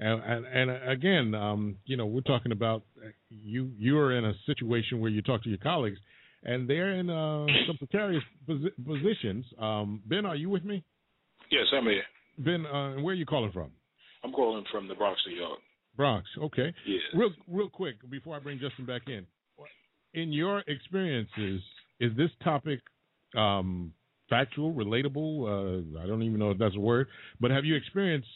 And, and, and again, um, you know, we're talking about uh, you. You're in a situation where you talk to your colleagues, and they're in uh, some precarious posi- positions. Um, ben, are you with me? Yes, I'm here. Ben, uh, where are you calling from? I'm calling from the Bronx, New York. Bronx. Okay. Yeah. Real, real quick before I bring Justin back in, in your experiences, is this topic um, factual, relatable? Uh, I don't even know if that's a word, but have you experienced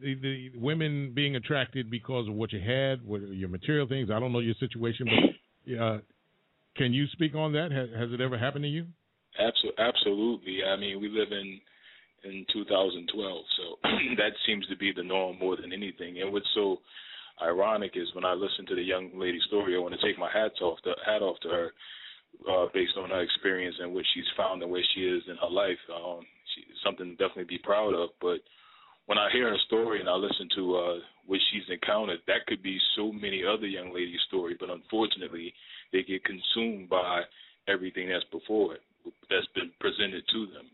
the, the women being attracted because of what you had, what your material things? I don't know your situation, but <laughs> uh, can you speak on that? Has, has it ever happened to you? Absolutely. I mean, we live in in 2012, so <clears throat> that seems to be the norm more than anything. And what's so ironic is when I listen to the young lady's story, I want to take my hats off the hat off to her, uh, based on her experience and what she's found and where she is in her life. Um, she, something to definitely be proud of. But when I hear her story and I listen to uh, what she's encountered, that could be so many other young ladies' story. But unfortunately, they get consumed by everything that's before it, that's been presented to them.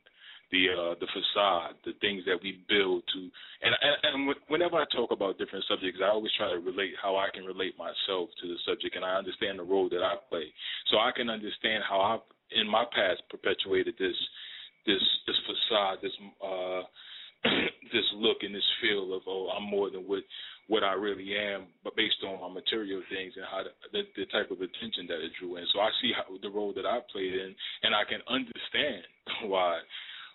The uh, the facade, the things that we build to, and, and and whenever I talk about different subjects, I always try to relate how I can relate myself to the subject, and I understand the role that I play, so I can understand how I've in my past perpetuated this this this facade, this uh <clears throat> this look and this feel of oh I'm more than what what I really am, but based on my material things and how the, the, the type of attention that it drew in. So I see how the role that I played in, and I can understand <laughs> why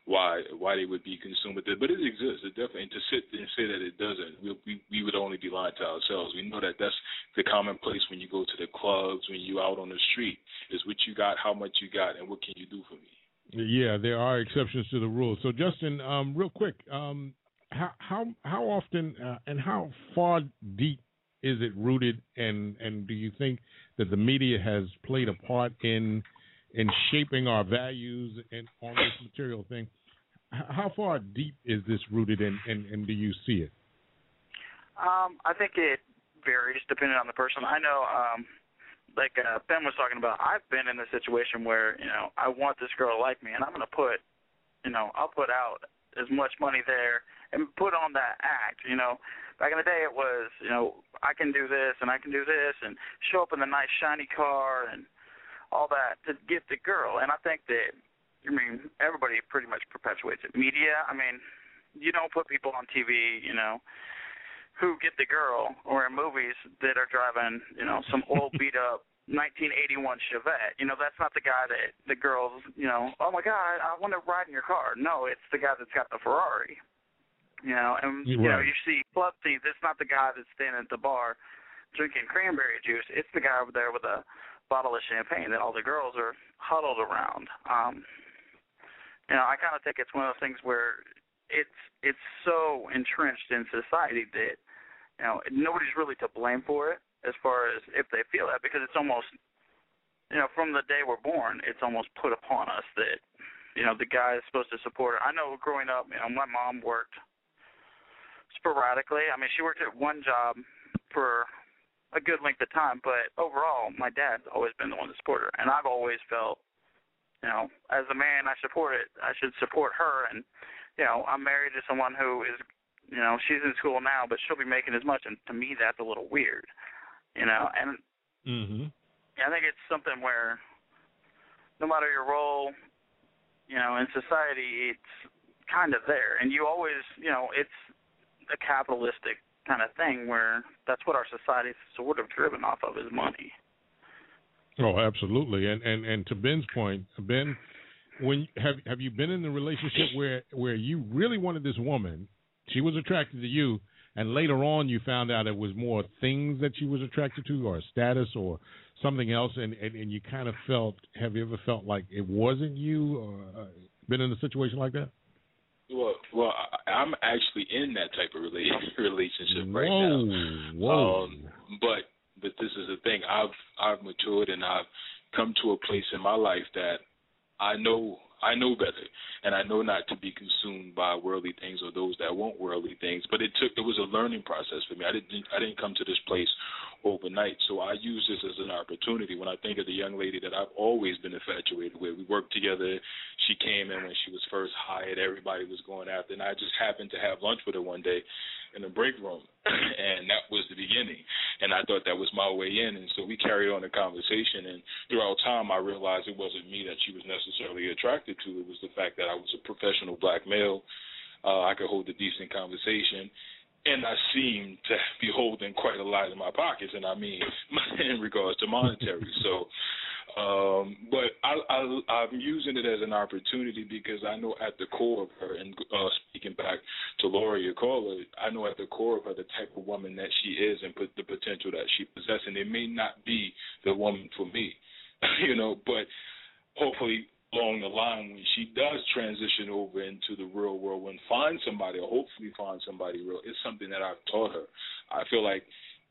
why why they would be consumed with it, but it exists. It definitely. And to sit and say that it doesn't, we, we we would only be lying to ourselves. We know that that's the commonplace when you go to the clubs, when you out on the street, is what you got, how much you got, and what can you do for me. Yeah, there are exceptions to the rule. So, Justin, um, real quick, um, how how how often uh, and how far deep is it rooted, and and do you think that the media has played a part in in shaping our values and on this material thing? How far deep is this rooted, and and, and do you see it? Um, I think it varies depending on the person. I know, um, like uh, Ben was talking about, I've been in a situation where you know I want this girl to like me, and I'm going to put, you know, I'll put out as much money there and put on that act. You know, back in the day it was, you know, I can do this and I can do this, and show up in a nice shiny car and all that to get the girl. And I think that, I mean, everybody pretty much perpetuates it. Media, I mean, you don't put people on TV, you know, who get the girl or in movies that are driving, you know, some old <laughs> beat up 1981 Chevette. You know, that's not the guy that the girls, you know, oh my God, I want to ride in your car. No, it's the guy that's got the Ferrari. You know, and you know, you see club scenes. It's not the guy that's standing at the bar drinking cranberry juice. It's the guy over there with a bottle of champagne that all the girls are huddled around. Um, you know, I kind of think it's one of those things where it's it's so entrenched in society that you know nobody's really to blame for it as far as if they feel that because it's almost you know from the day we're born it's almost put upon us that you know the guy is supposed to support her. I know growing up, you know, my mom worked sporadically. I mean, she worked at one job for a good length of time, but overall, my dad's always been the one to support her, and I've always felt, you know, as a man, I support it. I should support her, and you know, I'm married to someone who is, you know, she's in school now, but she'll be making as much, and to me, that's a little weird, you know, and Mm-hmm. I think it's something where no matter your role, you know, in society, it's kind of there, and you always, you know, it's a capitalistic kind of thing where that's what our society's sort of driven off of is money. Oh, absolutely. And and and to Ben's point, Ben, when have have you been in the relationship where where you really wanted this woman, she was attracted to you, and later on you found out it was more things that she was attracted to, or status, or something else, and and, and you kind of felt. Have you ever felt like it wasn't you, or uh, been in a situation like that? Well, well, I, I'm actually in that type of rela- <laughs> relationship right whoa, now. whoa. Um, but but this is the thing. I've I've matured and I've come to a place in my life that I know I know better, and I know not to be consumed by worldly things or those that want worldly things. But it took it was a learning process for me. I didn't I didn't come to this place overnight. So I use this as an opportunity. When I think of the young lady that I've always been infatuated with, we worked together. She came in when she was first hired. Everybody was going after, and I just happened to have lunch with her one day in the break room, <clears throat> and that was the beginning. And I thought that was my way in, and so we carried on the conversation. And throughout time, I realized it wasn't me that she was necessarily attracted to. It was the fact that I was a professional black male. Uh, I could hold a decent conversation, and I seem to be holding quite a lot in my pockets, and I mean <laughs> in regards to monetary. so, um, but I, I, I'm using it as an opportunity because I know at the core of her, and uh, speaking back to Laura, your caller, I know at the core of her the type of woman that she is and put the potential that she possesses. And it may not be the woman for me, <laughs> you know, but hopefully along the line when she does transition over into the real world and find somebody or hopefully find somebody real it's something that i've taught her. I feel like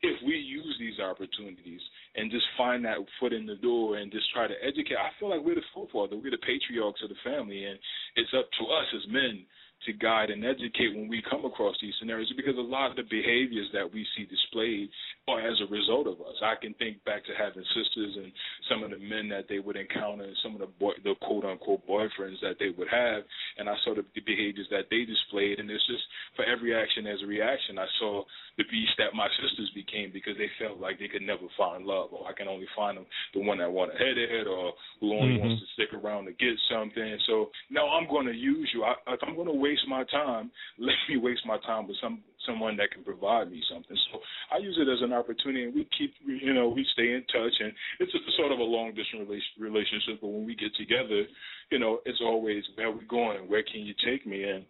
if we use these opportunities and just find that foot in the door and just try to educate i feel like we're the forefather we're the patriarchs of the family and it's up to us as men to guide and educate when we come across these scenarios because a lot of the behaviors that we see displayed are as a result of us. I can think back to having sisters and some of the men that they would encounter and some of the boy, the quote unquote boyfriends that they would have, and I saw the, the behaviors that they displayed, and it's just for every action there's a reaction. I saw the beast that my sisters became because they felt like they could never find love, or I can only find them the one that want a headhead or who only Mhm. wants to stick around to get something. So now I'm going to use you. I, I'm going to waste my time, <laughs> let me waste my time with some someone that can provide me something. So I use it as an opportunity, and we keep, you know, we stay in touch, and it's a, sort of a long distance relationship. But when we get together, you know, it's always where we going, where can you take me? And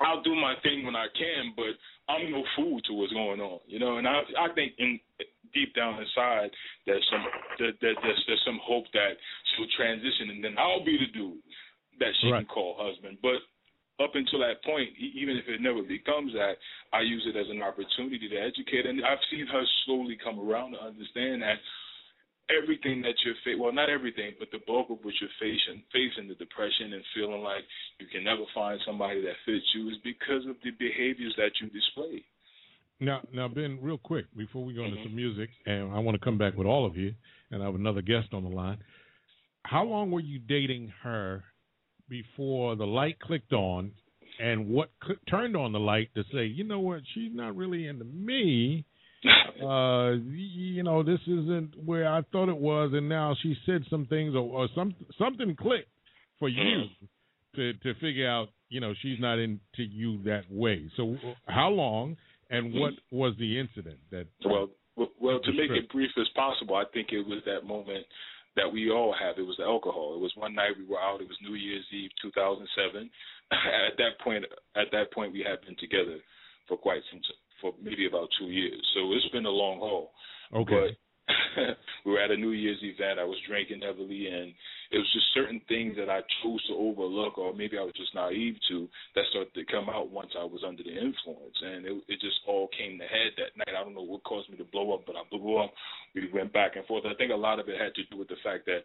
I'll do my thing when I can, but I'm no fool to what's going on, you know. And I I think in deep down inside there's some that that there's, there's some hope that she'll transition, and then I'll be the dude that she Right. can call husband. But up until that point, even if it never becomes that, I use it as an opportunity to educate. And I've seen her slowly come around to understand that everything that you're facing, well, not everything, but the bulk of what you're facing, facing the depression and feeling like you can never find somebody that fits you is because of the behaviors that you display. Now, now, Ben, real quick before we go into Mhm. some music, and I want to come back with all of you, and I have another guest on the line. How long were you dating her before the light clicked on, and what cl- turned on the light to say, you know what, she's not really into me. <laughs> Uh, y- you know, this isn't where I thought it was, and now she said some things, or, or some something clicked for you to to figure out, you know, she's not into you that way. So, how long? And what was the incident that? Well, well, to make it brief as possible, I think it was that moment that we all have. It was the alcohol. It was one night we were out. It was New Year's Eve, 2007. <laughs> at that point, at that point, we had been together for quite some, for maybe about two years. So it's been a long haul. Okay. But <laughs> we were at a New Year's event. I was drinking heavily, and it was just certain things that I chose to overlook, or maybe I was just naive to, that started to come out once I was under the influence, and it, it just all came to head that night. I don't know what caused me to blow up, but I blew up. We went back and forth. I think a lot of it had to do with the fact that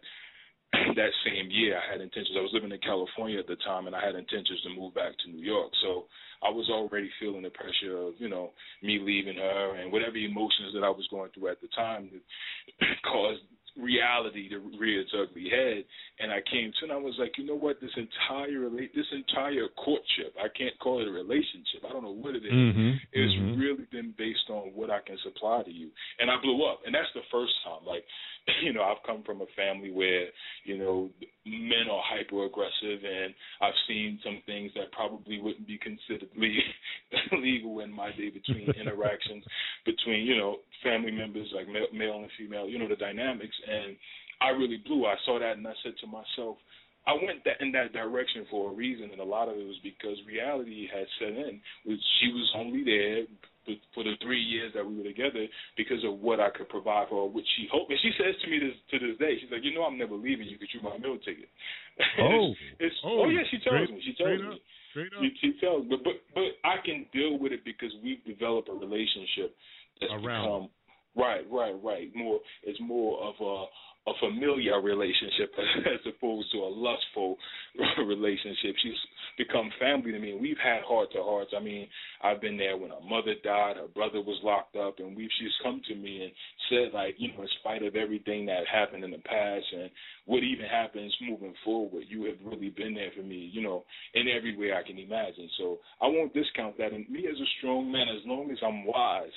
<clears throat> that same year I had intentions. I was living in California at the time, and I had intentions to move back to New York. So I was already feeling the pressure of you know me leaving her and whatever emotions that I was going through at the time that <clears throat> caused reality to rear its ugly head. And I came to, and I was like, you know what? This entire this entire courtship, I can't call it a relationship. I don't know what it is. Mhm, It's mhm. really been based on what I can supply to you. And I blew up, and that's the first time. Like, <laughs> you know, I've come from a family where you know men are hyper aggressive, and I've seen some things that probably wouldn't be considered <laughs> le- legal in my day between <laughs> interactions between you know family members like male, male and female. You know the dynamics, and I really blew. I saw that, and I said to myself. I went that in that direction for a reason, and a lot of it was because reality had set in. She was only there for- the three years that we were together because of what I could provide for her, which she hoped. And she says to me this to this day, she's like, you know, I'm never leaving you because you're my meal ticket. <laughs> Oh. it's, it's, Oh, oh, yeah, she tells straight- me. She tells me. up. She, she tells, but but but I can deal with it because we've developed a relationship that's Around. become right, right, right. More, it's more of a a familiar relationship <laughs> as opposed to a lustful <laughs> relationship. She's become family to me, we've had heart to hearts. I mean, I've been there when her mother died, her brother was locked up, and we've she's come to me and said, like, you know, in spite of everything that happened in the past and what even happens moving forward, you have really been there for me, you know, in every way I can imagine. So I won't discount that. And me as a strong man, as long as I'm wise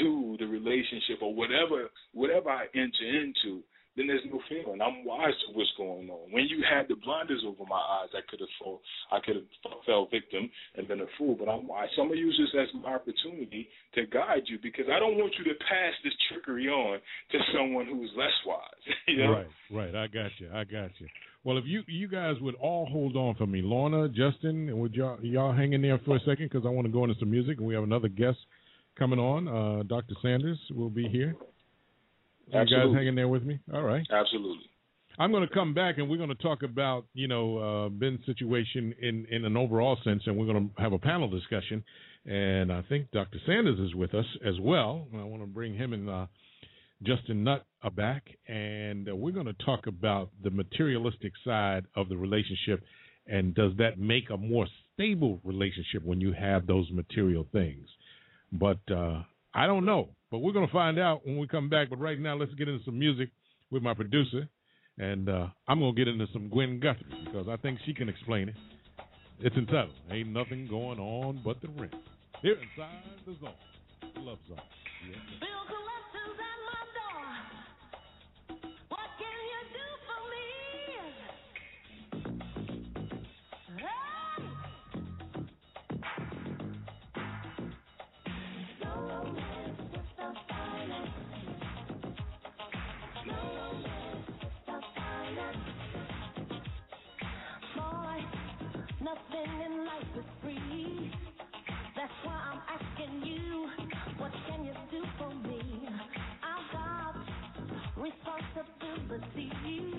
to the relationship or whatever whatever I enter into, then there's no feeling. I'm wise to what's going on. When you had the blinders over my eyes, I could have fall, I could have fell victim and been a fool. But I'm wise. So I'm gonna use this as my opportunity to guide you because I don't want you to pass this trickery on to someone who's less wise. <laughs> you know? Right, right. I got you. I got you. Well, if you you guys would all hold on for me, Lorna, Justin, would y'all y'all hang in there for a second because I want to go into some music and we have another guest coming on. Uh, Dr. Sanders will be here. You guys hanging there with me? All right. Absolutely. I'm going to come back and we're going to talk about you know uh, Ben's situation in in an overall sense, and we're going to have a panel discussion. And I think Dr. Sanders is with us as well. I want to bring him and uh, Justin Nutt uh, back, and uh, we're going to talk about the materialistic side of the relationship, and does that make a more stable relationship when you have those material things? But uh, I don't know. But we're going to find out when we come back. But right now, let's get into some music with my producer. And uh, I'm going to get into some Gwen Guthrie because I think she can explain it. It's entitled Ain't Nothing Going On But the Rent. Here inside the zone. Love Zone. Yeah. life is free. That's why I'm asking you, what can you do for me? I've got responsibility.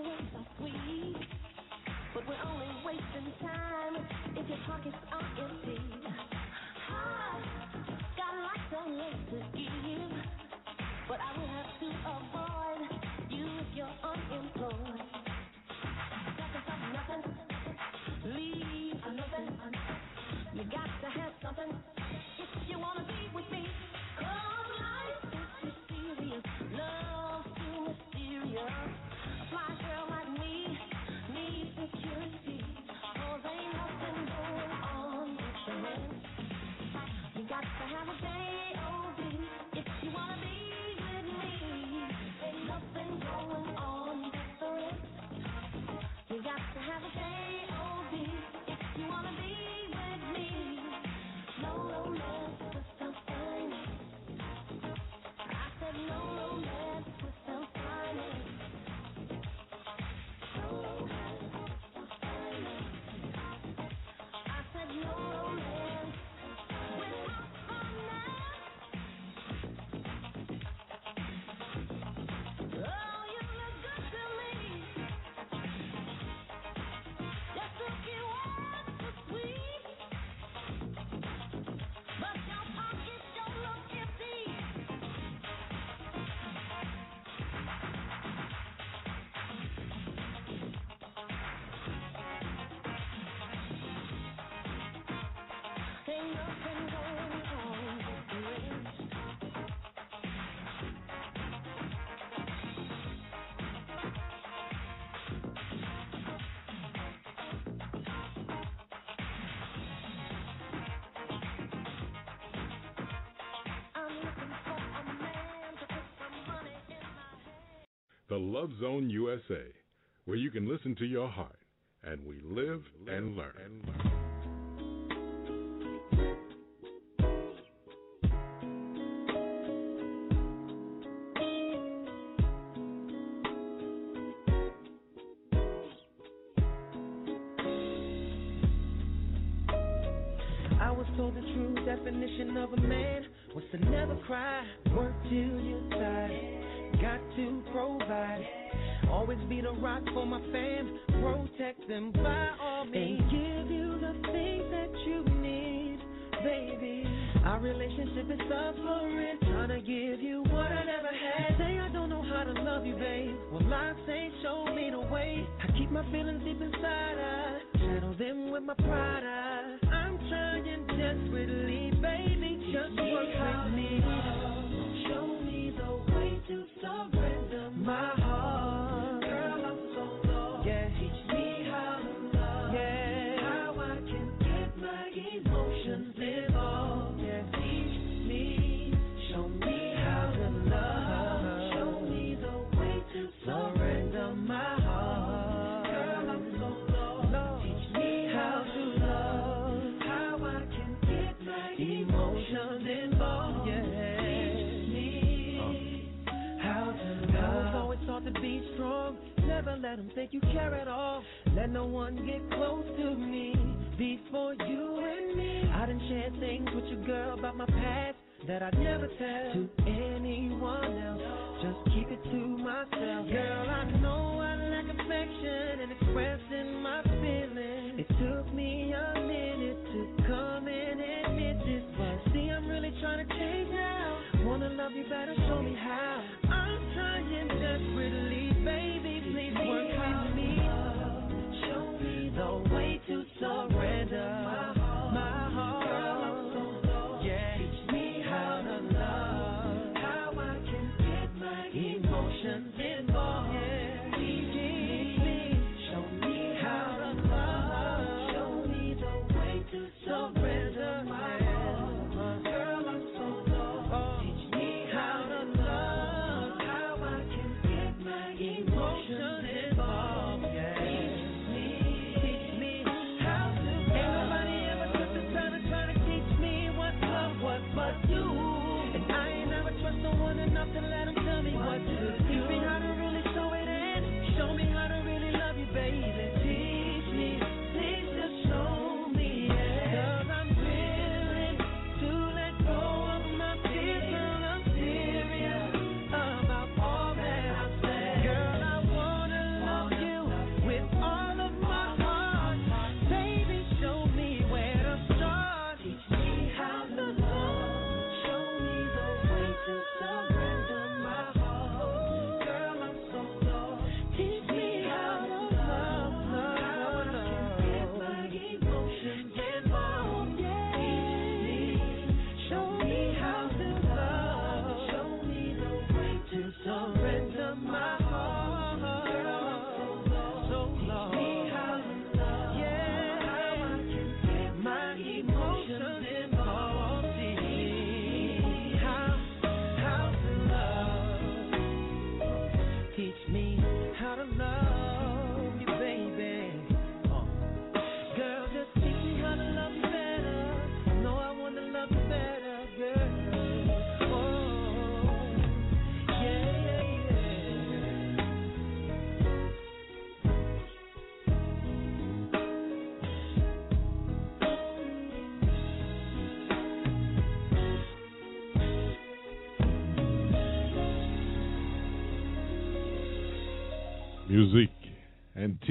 words are sweet, but we're only wasting time if your pockets are empty. Heart got lots of love to give, but I will have to avoid you if you're unemployed. Nothing for nothing, leave for nothing. You got to have something if you wanna be with me. Cause life is mysterious, love too mysterious. To have a game. the Love Zone USA, where you can listen to your heart, and we live, live and learn. And learn.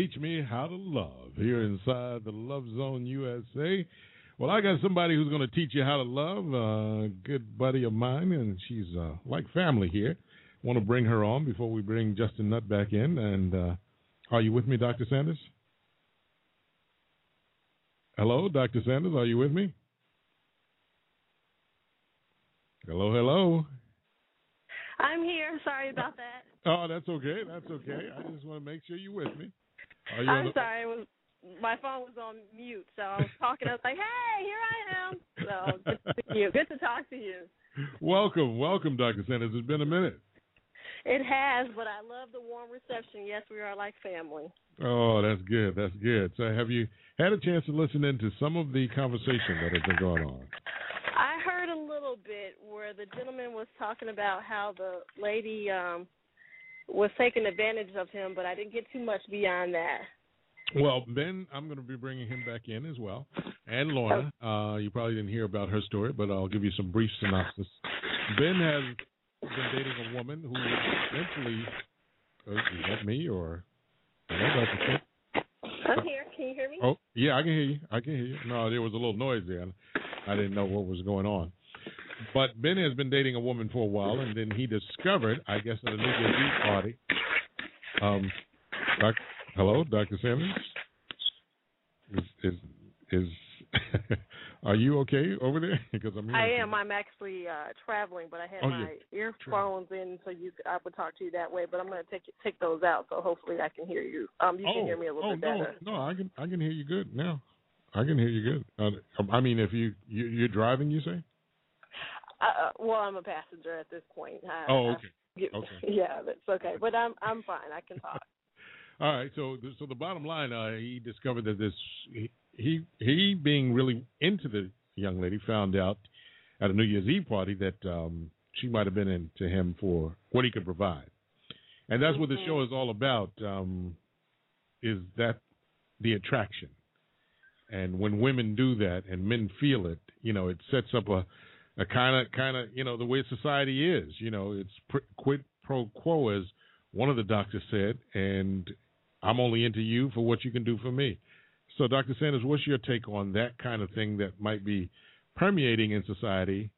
Teach me how to love here inside the Love Zone USA. Well, I got somebody who's going to teach you how to love, a good buddy of mine, and she's uh, like family here. Want to bring her on before we bring Justin Nutt back in. And uh, are you with me, Dr. Sanders? Hello, Dr. Sanders, are you with me? Hello, hello. I'm here. Sorry about that. Oh, that's okay. That's okay. I just want to make sure you're with me. I'm on- sorry. It was my phone was on mute, so I was talking. I was like, "Hey, here I am." So good to see you. Good to talk to you. Welcome, welcome, Dr. Sanders. It's been a minute. It has, but I love the warm reception. Yes, we are like family. Oh, that's good. That's good. So, have you had a chance to listen into some of the conversation that has been going on? I heard a little bit where the gentleman was talking about how the lady um was taking advantage of him, but I didn't get too much beyond that. Well, Ben, I'm going to be bringing him back in as well, and Lorna. Uh, you probably didn't hear about her story, but I'll give you some brief synopsis. Ben has been dating a woman who eventually. Uh, is that me or? I'm here. Can you hear me? Oh, yeah, I can hear you. I can hear you. No, there was a little noise there. I didn't know what was going on. But Ben has been dating a woman for a while, and then he discovered, I guess, at a New Year's Eve party. Um, doc, hello, Doctor Simmons. Is is is? <laughs> are you okay over there? <laughs> because I'm. I am. I'm actually uh traveling, but I had Oh, my earphones in, so you I would talk to you that way. But I'm going to take take those out, so hopefully I can hear you. Um, you oh, can hear me a little oh, bit no, better. no, I can I can hear you good now. I can hear you good. Uh, I mean, if you, you you're driving, you say? Uh, well, I'm a passenger at this point. I, Oh, I- okay. you- Okay. <laughs> Yeah, that's okay. But I'm I'm fine. I can <laughs> talk. All right. So, the, so the bottom line, uh, he discovered that this he, he he being really into the young lady found out at a New Year's Eve party that um, she might have been into him for what he could provide, and that's what the show is all about. Um, is that the attraction? And when women do that and men feel it, you know, it sets up a kind of kind of you know the way society is. You know, it's pr- quid pro quo, as one of the doctors said, and I'm only into you for what you can do for me. So, Dr. Sanders, what's your take on that kind of thing that might be permeating in society,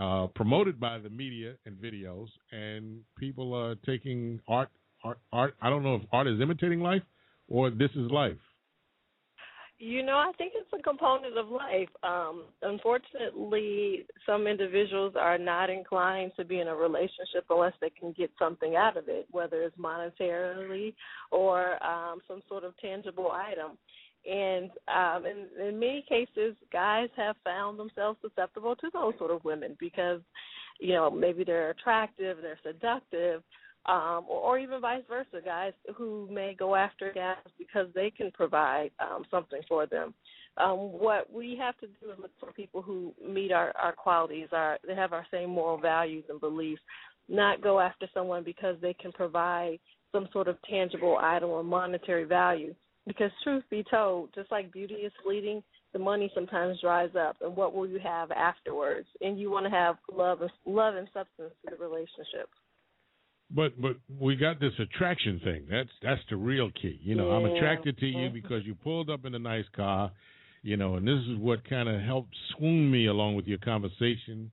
uh, promoted by the media and videos, and people are taking art, art, art? I don't know if art is imitating life or this is life. You know, I think it's a component of life. Um, unfortunately, some individuals are not inclined to be in a relationship unless they can get something out of it, whether it's monetarily or um, some sort of tangible item. And um, in, in many cases, guys have found themselves susceptible to those sort of women because, you know, maybe they're attractive, they're seductive, um, or, or even vice versa, guys who may go after guys because they can provide um, something for them. Um, what we have to do is look for people who meet our, our qualities, our they have our same moral values and beliefs, not go after someone because they can provide some sort of tangible item or monetary value. Because truth be told, just like beauty is fleeting, the money sometimes dries up, and what will you have afterwards? And you want to have love and love and substance to the relationship. But but we got this attraction thing. That's that's the real key. You know, I'm attracted to you because you pulled up in a nice car. You know, and this is what kind of helped swoon me along with your conversation.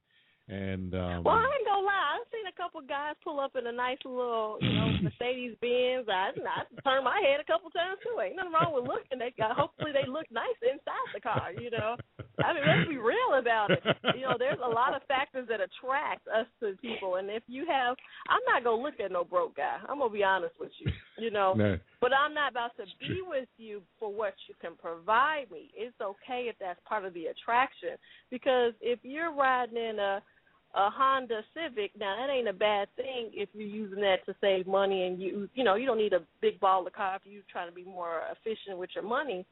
And um, Well, I ain't gonna lie. I've seen a couple guys pull up in a nice little, you know, <laughs> Mercedes Benz. I, I turned my head a couple times too. Ain't nothing wrong with looking. They got hopefully they look nice inside the car. You know, I mean, let's be real about it. You know, there's a lot of factors that attract us to people, and if you have, I'm not gonna look at no broke guy. I'm gonna be honest with you. You know, <laughs> No. but I'm not about to be with you for what you can provide me. It's okay if that's part of the attraction because if you're riding in a a Honda Civic, now that ain't a bad thing if you're using that to save money and you you know, you don't need a big ball of car if you trying to be more efficient with your money.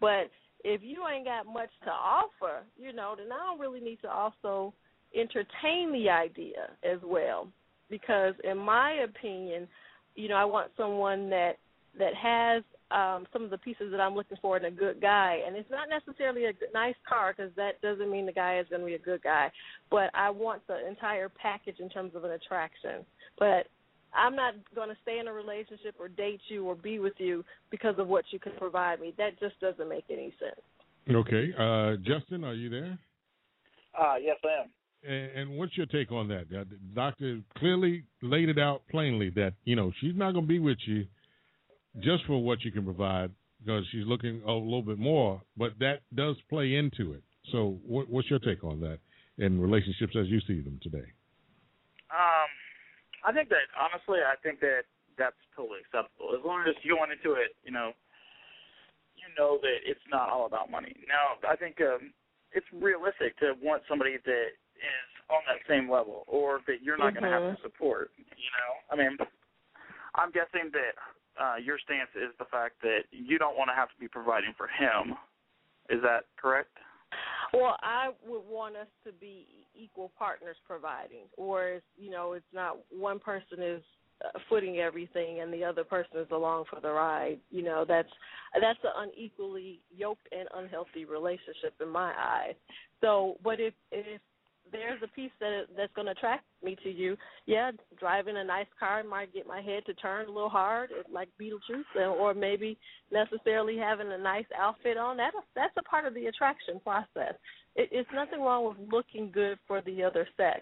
But if you ain't got much to offer, you know, then I don't really need to also entertain the idea as well. Because in my opinion, you know, I want someone that that has um some of the pieces that I'm looking for in a good guy, and it's not necessarily a good- nice car because that doesn't mean the guy is going to be a good guy. But I want the entire package in terms of an attraction. But I'm not going to stay in a relationship or date you or be with you because of what you can provide me. That just doesn't make any sense. okay, uh, Justin, are you there? Uh, yes, I am. And, and what's your take on that? Uh, the doctor clearly laid it out plainly that you know she's not going to be with you just for what you can provide because she's looking a little bit more, but that does play into it. So, what, what's your take on that in relationships as you see them today? Um, I think that honestly, I think that that's totally acceptable as long as you going into it, you know, you know that it's not all about money. Now, I think um, it's realistic to want somebody that is on that same level, or that you're not going to have to support. You know, I mean, I'm guessing that uh, your stance is the fact that you don't want to have to be providing for him. Is that correct? Well, I would want us to be equal partners providing, or you know, it's not one person is uh, footing everything and the other person is along for the ride. You know, that's that's an unequally yoked and unhealthy relationship in my eyes. So, but if if there's a piece that that's going to attract me to you. Yeah, driving a nice car might get my head to turn a little hard, like Beetlejuice, uh, or maybe necessarily having a nice outfit on. That that's a part of the attraction process. It, it's nothing wrong with looking good for the other sex.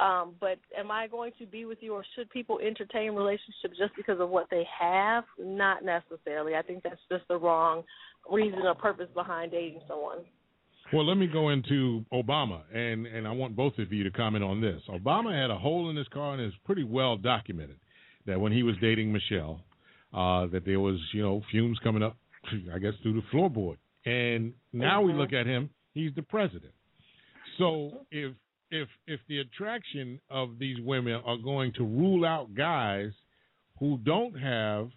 Um, but am I going to be with you, or should people entertain relationships just because of what they have? Not necessarily. I think that's just the wrong reason or purpose behind dating someone. Well, let me go into Obama, and and I want both of you to comment on this. Obama had a hole in his car, and it's pretty well documented that when he was dating Michelle, uh, that there was you know fumes coming up, I guess through the floorboard. And now we look at him; he's the president. So if if if the attraction of these women are going to rule out guys who don't have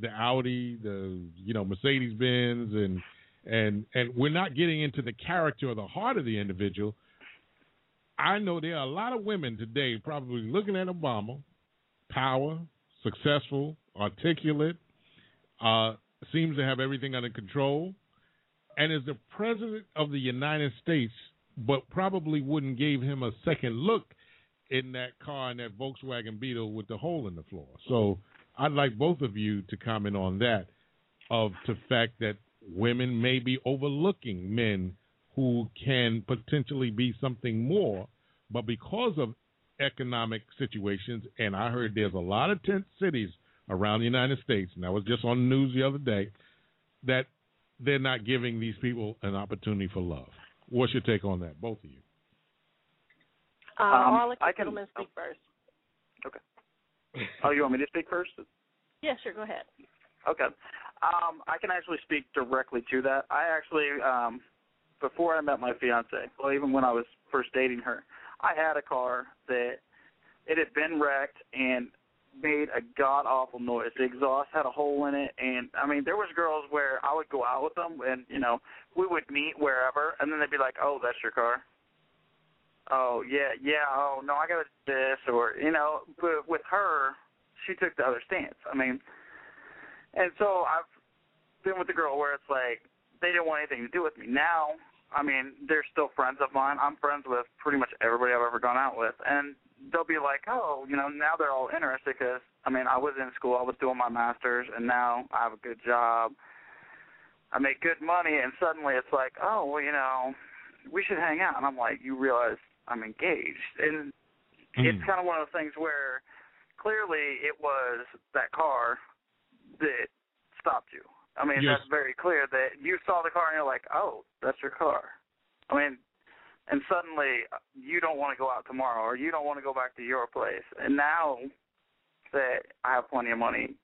the Audi, the you know Mercedes Benz, and and and we're not getting into the character or the heart of the individual. I know there are a lot of women today probably looking at Obama, power, successful, articulate, uh, seems to have everything under control, and is the president of the United States, but probably wouldn't give him a second look in that car in that Volkswagen Beetle with the hole in the floor. So I'd like both of you to comment on that, of the fact that women may be overlooking men who can potentially be something more, but because of economic situations, and I heard there's a lot of tent cities around the United States, and I was just on the news the other day, that they're not giving these people an opportunity for love. What's your take on that, both of you? Uh, Um, I'll let the I can- gentleman speak first. Okay. Oh, you want me to speak first? Yeah, sure. Go ahead. Okay. Um, I can actually speak directly to that. I actually, um, before I met my fiance, well, even when I was first dating her, I had a car that it had been wrecked and made a god awful noise. The exhaust had a hole in it, and I mean, there was girls where I would go out with them, and you know, we would meet wherever, and then they'd be like, "Oh, that's your car." Oh yeah, yeah. Oh no, I got this, or you know. But with her, she took the other stance. I mean, and so I've been with the girl where it's like they didn't want anything to do with me. Now, I mean, they're still friends of mine. I'm friends with pretty much everybody I've ever gone out with, and they'll be like, oh, you know, now they're all interested because I mean, I was in school, I was doing my masters, and now I have a good job. I make good money, and suddenly it's like, oh, well, you know, we should hang out. And I'm like, you realize I'm engaged, and it's hmm. kind of one of those things where clearly it was that car that stopped you. I mean, Yes. that's very clear that you saw the car and you're like, oh, that's your car. I mean, and suddenly uh, you don't want to go out tomorrow or you don't want to go back to your place. And now that I have plenty of money,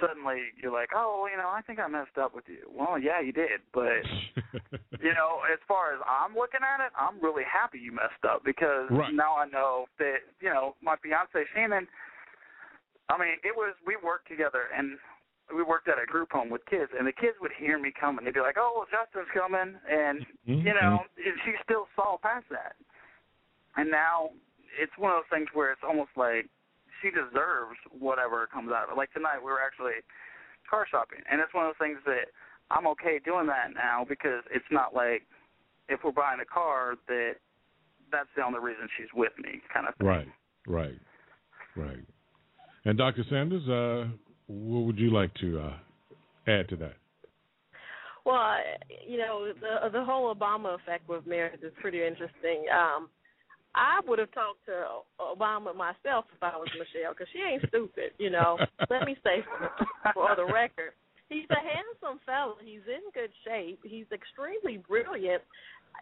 suddenly you're like, oh, you know, I think I messed up with you. Well, yeah, you did, but <laughs> you know, as far as I'm looking at it, I'm really happy you messed up because Right. now I know that you know my fiance Shannon. I mean, it was we worked together and we worked at a group home with kids, and the kids would hear me coming. They'd be like, "Oh, well, Justin's coming," and you know, she still saw past that. And now it's one of those things where it's almost like she deserves whatever comes out of it. Like tonight, we were actually car shopping, and it's one of those things that I'm okay doing that now because it's not like if we're buying a car that that's the only reason she's with me, kind of thing. Right, right, right. And Dr. Sanders, uh, what would you like to uh, add to that? Well, you know, the the whole Obama effect with marriage is pretty interesting. Um, I would have talked to Obama myself if I was Michelle, because she ain't stupid. You know, <laughs> let me say for, for the record, he's a handsome fella. He's in good shape. He's extremely brilliant.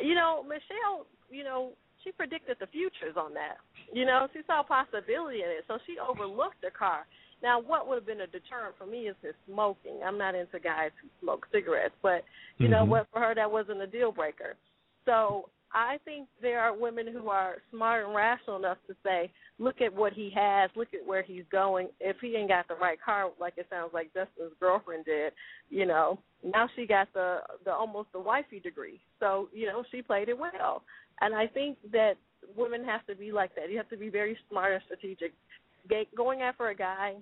You know, Michelle. You know, she predicted the futures on that. You know, she saw possibility in it, so she overlooked the car. Now, what would have been a deterrent for me is his smoking. I'm not into guys who smoke cigarettes, but you know Mhm. what? For her, that wasn't a deal breaker. So I think there are women who are smart and rational enough to say, look at what he has, look at where he's going. If he ain't got the right car, like it sounds like Justin's girlfriend did, you know, now she got the the almost the wifey degree. So you know she played it well, and I think that women have to be like that. You have to be very smart and strategic. Going after a guy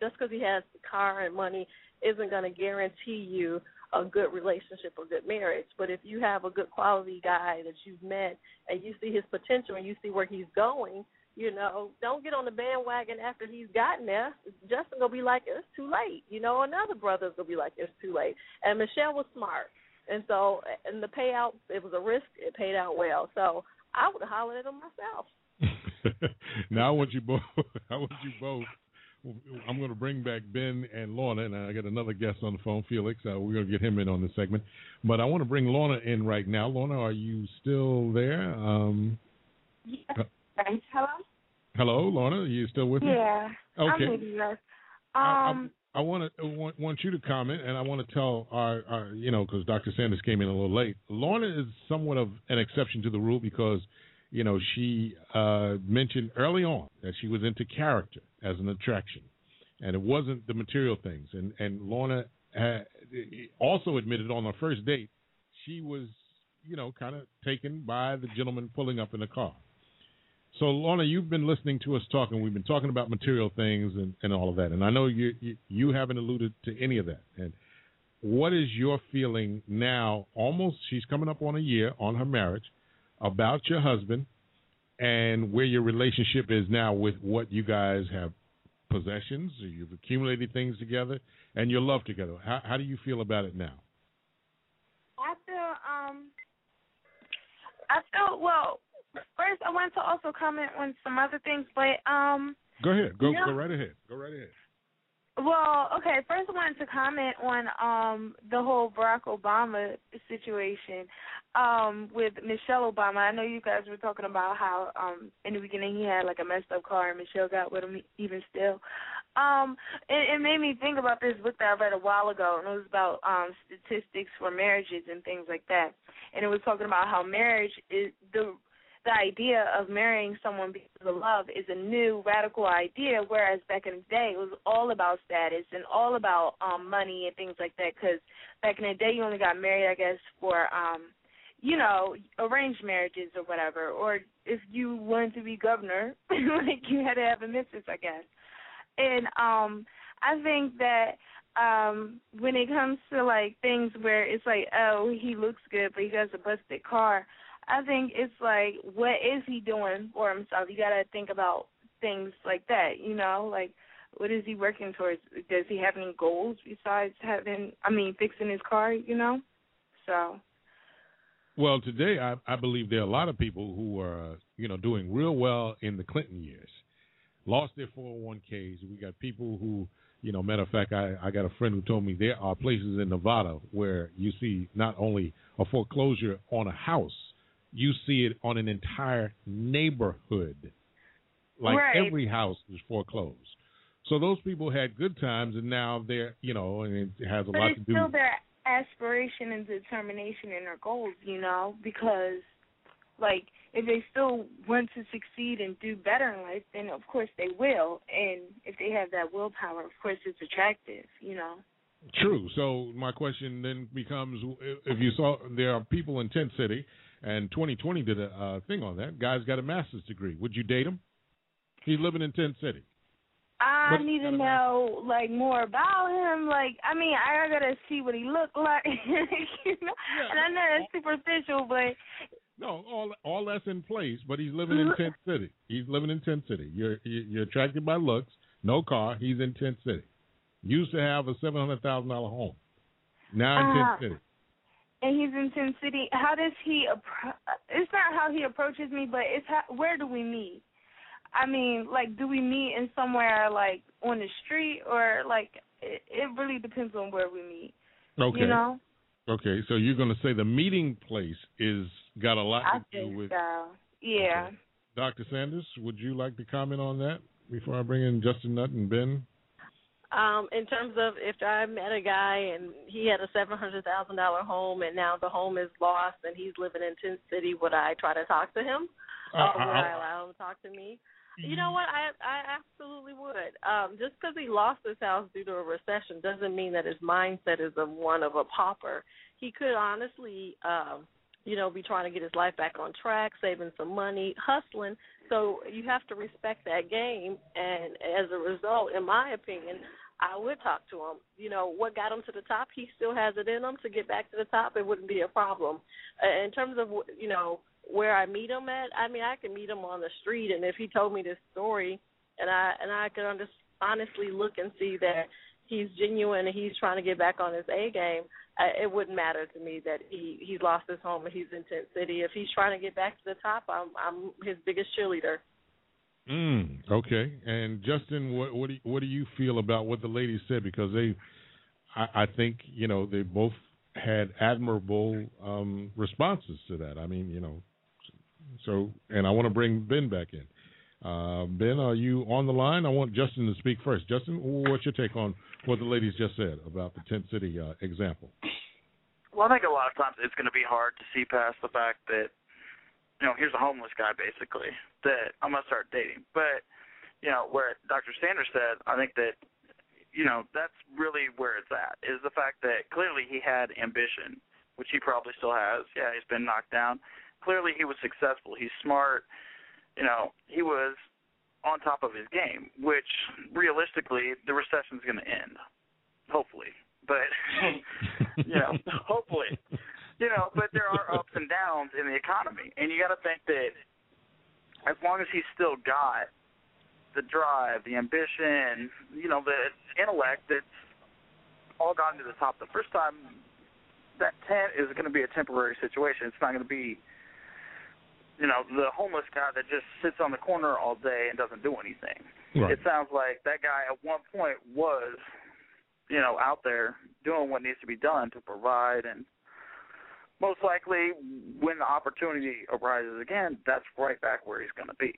just because he has the car and money isn't going to guarantee you a good relationship or good marriage. But if you have a good quality guy that you've met and you see his potential and you see where he's going, you know, don't get on the bandwagon after he's gotten there. Justin gonna be like, it's too late. You know, another brother's gonna be like, it's too late. And Michelle was smart, and so and the payout, it was a risk. It paid out well. So I would have hollered at him myself. <laughs> now I want you both. <laughs> I want you both. I'm going to bring back Ben and Lorna, and I got another guest on the phone, Felix. Uh, we're going to get him in on this segment, but I want to bring Lorna in right now. Lorna, are you still there? Um, uh, Thanks. Hello? hello, Lorna. Are you still with me? Yeah. Okay. I'm with you guys. I- Um, I want to want, want you to comment, and I want to tell our, our you know, because Dr. Sanders came in a little late. Lorna is somewhat of an exception to the rule because, you know, she uh, mentioned early on that she was into character as an attraction, and it wasn't the material things. And and Lorna had also admitted on her first date she was, you know, kind of taken by the gentleman pulling up in the car. So, Lorna, you've been listening to us talking. We've been talking about material things and, and all of that, and I know you, you you haven't alluded to any of that. And what is your feeling now? Almost, she's coming up on a year on her marriage, about your husband and where your relationship is now with what you guys have possessions, or you've accumulated things together, and your love together. How, how do you feel about it now? I feel um I feel well first I wanted to also comment on some other things, but um Go ahead. Go Yeah. go right ahead. Go right ahead. Well, okay. First, I wanted to comment on um the whole Barack Obama situation um with Michelle Obama. I know you guys were talking about how um in the beginning he had like a messed up car and Michelle got with him even still. Um it, it made me think about this book that I read a while ago and it was about um statistics for marriages and things like that. And it was talking about how marriage is the the idea of marrying someone because of love is a new radical idea whereas back in the day it was all about status and all about um money and things like that cuz back in the day you only got married I guess for um you know arranged marriages or whatever or if you wanted to be governor <laughs> like you had to have a mistress I guess and um I think that um when it comes to like things where it's like oh he looks good but he has a busted car I think it's like, what is he doing for himself? You got to think about things like that, you know, like what is he working towards? Does he have any goals besides having, I mean, fixing his car, you know? So. Well, today I, I believe there are a lot of people who are, you know, doing real well in the Clinton years, lost their 401ks. We got people who, you know, matter of fact, I, I got a friend who told me there are places in Nevada where you see not only a foreclosure on a house, you see it on an entire neighborhood. Like Right. every house is foreclosed. So those people had good times, and now they're, you know, and it has a But lot to do. still their aspiration and determination in their goals, you know, because like if they still want to succeed and do better in life, then of course they will. And if they have that willpower, of course it's attractive, you know. True. So my question then becomes: If you saw there are people in Tent City, and 2020 did a uh, thing on that. Guy's got a master's degree. Would you date him? He's living in Tent City. I need to know like more about him. Like, I mean, I gotta see what he looked like, <laughs> you know. And I know that's superficial, but No, all all that's in place, but he's living in Tent City. He's living in Tent City. You're you- you're attracted by looks. No car. He's in Tent City. Used to have a seven hundred thousand dollar home. Now in Ah. Tent City. and he's in Sin City. How does he? Appro- it's not how he approaches me, but it's how, where do we meet? I mean, like, do we meet in somewhere like on the street or like? It, it really depends on where we meet. Okay. You know, Okay. So you're going to say the meeting place is got a lot I to do with so. Yeah. Dr. Sanders. Would you like to comment on that before I bring in Justin Nutt and Ben? Um, in terms of if I met a guy and he had a seven hundred thousand dollar home and now the home is lost and he's living in Tent City, would I try to talk to him? Uh, or would I- I allow him to talk to me? You know what? I I absolutely would. Um, just because he lost his house due to a recession doesn't mean that his mindset is of one of a pauper. He could honestly, um, you know, be trying to get his life back on track, saving some money, hustling. So you have to respect that game. And as a result, in my opinion, I would talk to him. You know, what got him to the top? He still has it in him to get back to the top. It wouldn't be a problem. Uh, in terms of you know where I meet him at, I mean, I can meet him on the street, and if he told me this story, and I and I could under, honestly look and see that he's genuine and he's trying to get back on his A game, I, it wouldn't matter to me that he he's lost his home and he's in Tent City. If he's trying to get back to the top, I'm I'm his biggest cheerleader. Mm, okay. And Justin, what what do you, what do you feel about what the ladies said? Because they, I, I think you know they both had admirable um, responses to that. I mean, you know, so and I want to bring Ben back in. Uh, ben, are you on the line? I want Justin to speak first. Justin, what's your take on what the ladies just said about the Tent City uh, example? Well, I think a lot of times it's going to be hard to see past the fact that, you know, here's a homeless guy basically that I'm going to start dating. But, you know, where Dr. Sanders said, I think that, you know, that's really where it's at is the fact that clearly he had ambition, which he probably still has. Yeah, he's been knocked down. Clearly he was successful. He's smart. You know, he was on top of his game, which realistically the recession's going to end, hopefully. But <laughs> you know, <laughs> hopefully, you know, but there are ups and downs in the economy, and you got to think that as long as he's still got the drive, the ambition, you know, the intellect that's all gotten to the top the first time, that tent is going to be a temporary situation. It's not going to be you know, the homeless guy that just sits on the corner all day and doesn't do anything. Right. It sounds like that guy at one point was, you know, out there doing what needs to be done to provide and most likely when the opportunity arises again, that's right back where he's gonna be.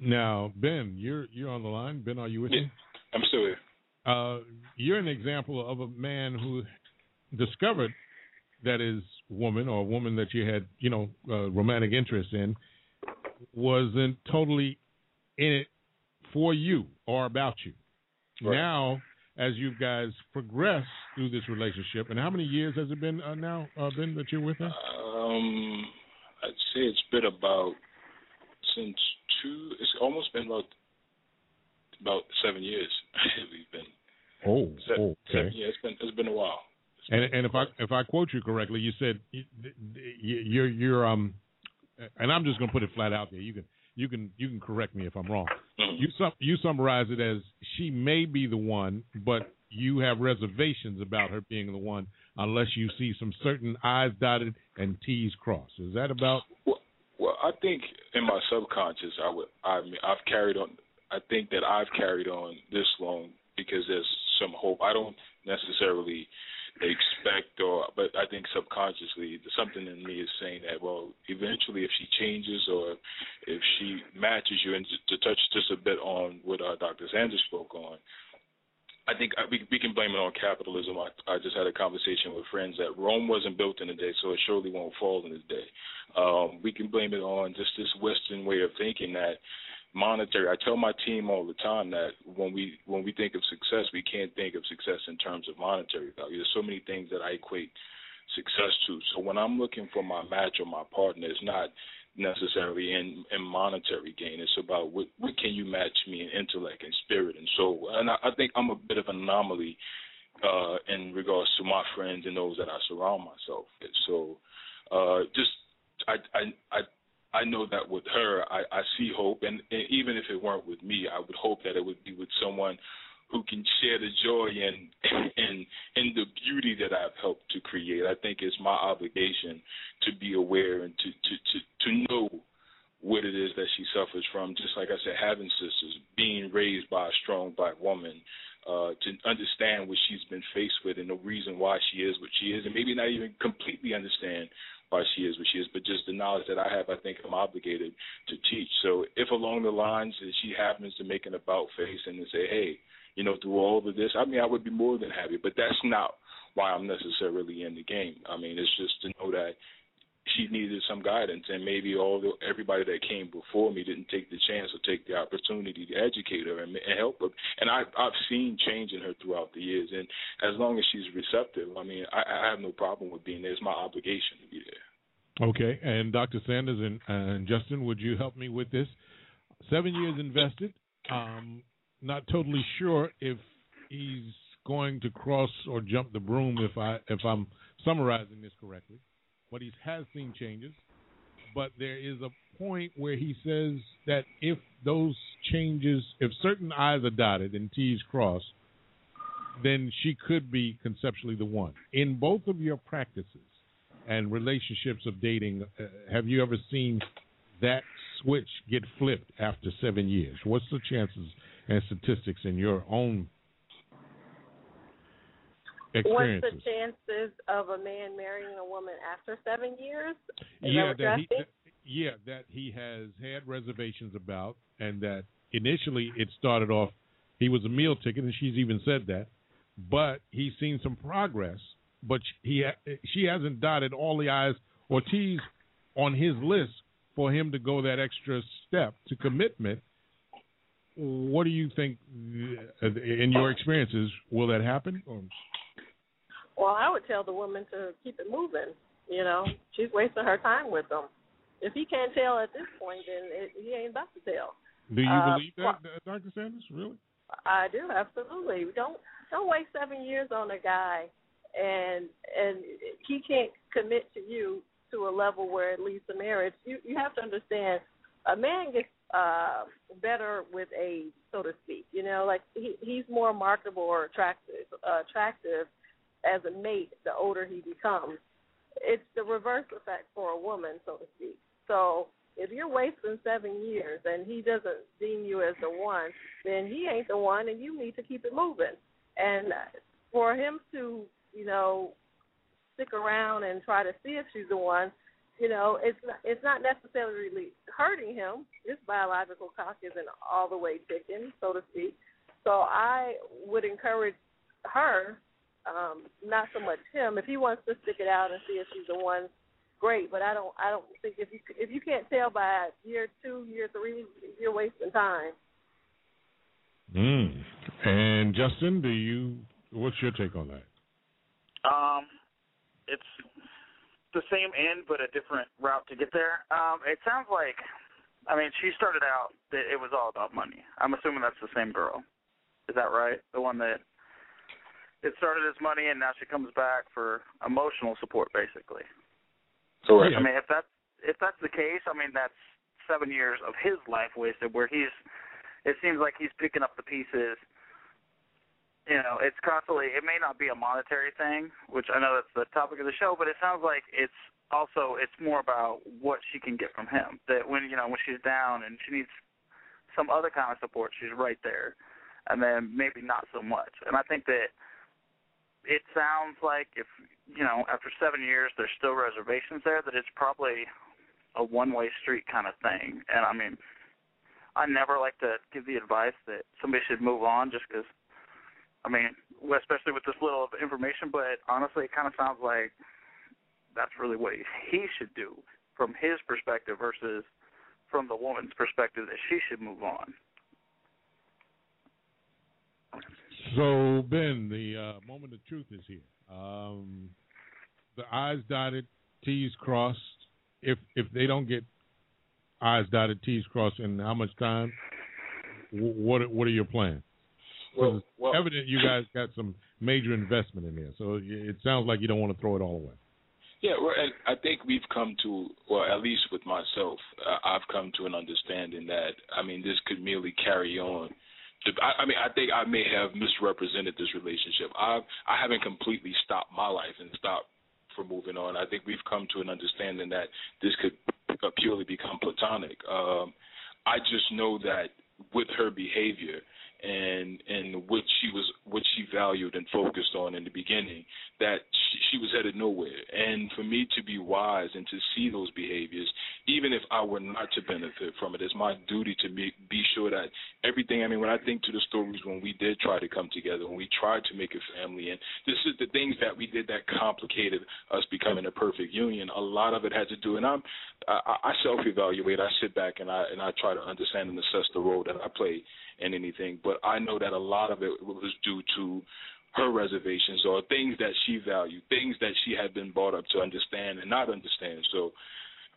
Now, Ben, you're you're on the line. Ben, are you with me? I'm still here. Uh, you're an example of a man who discovered that his woman or a woman that you had, you know, uh, romantic interest in wasn't totally in it for you or about you. Right. Now, as you guys progress through this relationship, and how many years has it been uh, now, uh, Ben, that you're with her? Um, I'd say it's been about since two. It's almost been about about seven years. <laughs> We've been Oh, se- okay. seven, yeah, it's been it's been a while. And and if I if I quote you correctly, you said y- y- you're you're um, and I'm just gonna put it flat out there. You can you can you can correct me if I'm wrong. Mhm. You sum you summarize it as she may be the one, but you have reservations about her being the one unless you see some certain I's dotted and T's crossed. Is that about? Well, well, I think in my subconscious, I would. I mean, I've carried on. I think that I've carried on this long because there's some hope. I don't necessarily expect or but I think subconsciously something in me is saying that well eventually if she changes or if she matches you and to touch just a bit on what uh, Dr. Sanders spoke on I think we we can blame it on capitalism. I, I just had a conversation with friends that Rome wasn't built in a day, so it surely won't fall in a day. Um, we can blame it on just this Western way of thinking that monetary. I tell my team all the time that when we when we think of success, we can't think of success in terms of monetary value. There's so many things that I equate success to. So when I'm looking for my match or my partner, it's not necessarily in in monetary gain. It's about what what can you match me in intellect and spirit and soul. And I, I think I'm a bit of an anomaly uh in regards to my friends and those that I surround myself with. So uh just I I I I know that with her, I, I see hope, and, and even if it weren't with me, I would hope that it would be with someone who can share the joy and <clears throat> and and the beauty that I've helped to create. I think it's my obligation to be aware and to to to to know what it is that she suffers from. Just like I said, having sisters, being raised by a strong black woman, uh, to understand what she's been faced with and the reason why she is what she is, and maybe not even completely understand why she is what she is, but just the knowledge that I have, I think I'm obligated to teach. So if along the lines that she happens to make an about face and to say, hey, you know, through all of this, I mean, I would be more than happy, but that's not why I'm necessarily in the game. I mean, it's just to know that she needed some guidance, and maybe all the, everybody that came before me didn't take the chance or take the opportunity to educate her and, and help her. And I, I've seen change in her throughout the years, and as long as she's receptive, I mean, I, I have no problem with being there. It's my obligation to be there. Okay, and Dr. Sanders and, and Justin, would you help me with this? Seven years invested. Um, not totally sure if he's going to cross or jump the broom. If I if I'm summarizing this correctly, but he has seen changes. But there is a point where he says that if those changes, if certain I's are dotted and T's crossed, then she could be conceptually the one. In both of your practices and relationships of dating, uh, have you ever seen that switch get flipped after seven years? What's the chances and statistics in your own? What's the chances of a man marrying a woman after seven years? Is yeah, that that he, that- yeah, that he has had reservations about, and that initially it started off he was a meal ticket, and she's even said that, but he's seen some progress. But he she hasn't dotted all the i's or t's on his list for him to go that extra step to commitment. What do you think, uh, in your experiences, will that happen? Or, Well, I would tell the woman to keep it moving. You know, she's wasting her time with him. If he can't tell at this point, then it, he ain't about to tell. do you Uh, believe that, uh, Dr. Sanders? Really? I do absolutely. Don't don't waste seven years on a guy, and and he can't commit to you to a level where it leads to marriage. You you have to understand, a man gets uh better with age, so to speak. You know, like he he's more marketable or attractive uh, attractive as a mate the older he becomes. It's the reverse effect for a woman, so to speak. So if you're wasting seven years and he doesn't deem you as the one, then he ain't the one, and you need to keep it moving. And for him to, you know, stick around and try to see if she's the one, you know, it's not, it's not necessarily hurting him. His biological clock isn't all the way ticking, so to speak. So I would encourage her, um, not so much him. If he wants to stick it out and see if she's the one, great. But I don't I don't think if you if you can't tell by year two, year three, you're wasting time. Mm. And Justin, do you? What's your take on that? Um, it's the same end, but a different route to get there. Um, it sounds like, I mean, she started out that it was all about money. I'm assuming that's the same girl. Is that right? The one that it started as money, and now she comes back for emotional support, basically. Correct. I mean, if that's if that's the case, I mean that's seven years of his life wasted. Where he's, it seems like he's picking up the pieces. You know, it's constantly. It may not be a monetary thing, which I know that's the topic of the show, but it sounds like it's also it's more about what she can get from him. That when you know when she's down and she needs some other kind of support, she's right there, and then maybe not so much. And I think that it sounds like if you know after seven years there's still reservations there that it's probably a one way street kind of thing. And i mean i never like to give the advice that somebody should move on just because i mean especially with this little information but honestly it kind of sounds like that's really what he should do from his perspective versus from the woman's perspective that she should move on So Ben, the uh, moment of truth is here. Um, the I's dotted, T's crossed. If if they don't get I's dotted, T's crossed in how much time? What what are your plans? Well, it's well, evident you guys got some major investment in there, so it- sounds like you don't want to throw it all away. Yeah, well, I think we've come to, well, at least with myself, uh, I've come to an understanding that, I mean, this could merely carry on. I, I mean, I think I may have misrepresented this relationship. I I haven't completely stopped my life and stopped from moving on. I think we've come to an understanding that this could purely become platonic. Um, I just know that with her behavior and and what she was what she valued and focused on in the beginning that she, she was headed nowhere. And for me to be wise and to see those behaviors even if I were not to benefit from it it's my duty to be, be sure that everything I mean when I think to the stories when we did try to come together when we tried to make a family and this is the things that we did that complicated us becoming a perfect union a lot of it had to do and I'm I, I self evaluate I sit back and I and I try to understand and assess the role that I play in anything. But I know that a lot of it was due to her reservations or things that she valued, things that she had been brought up to understand and not understand. So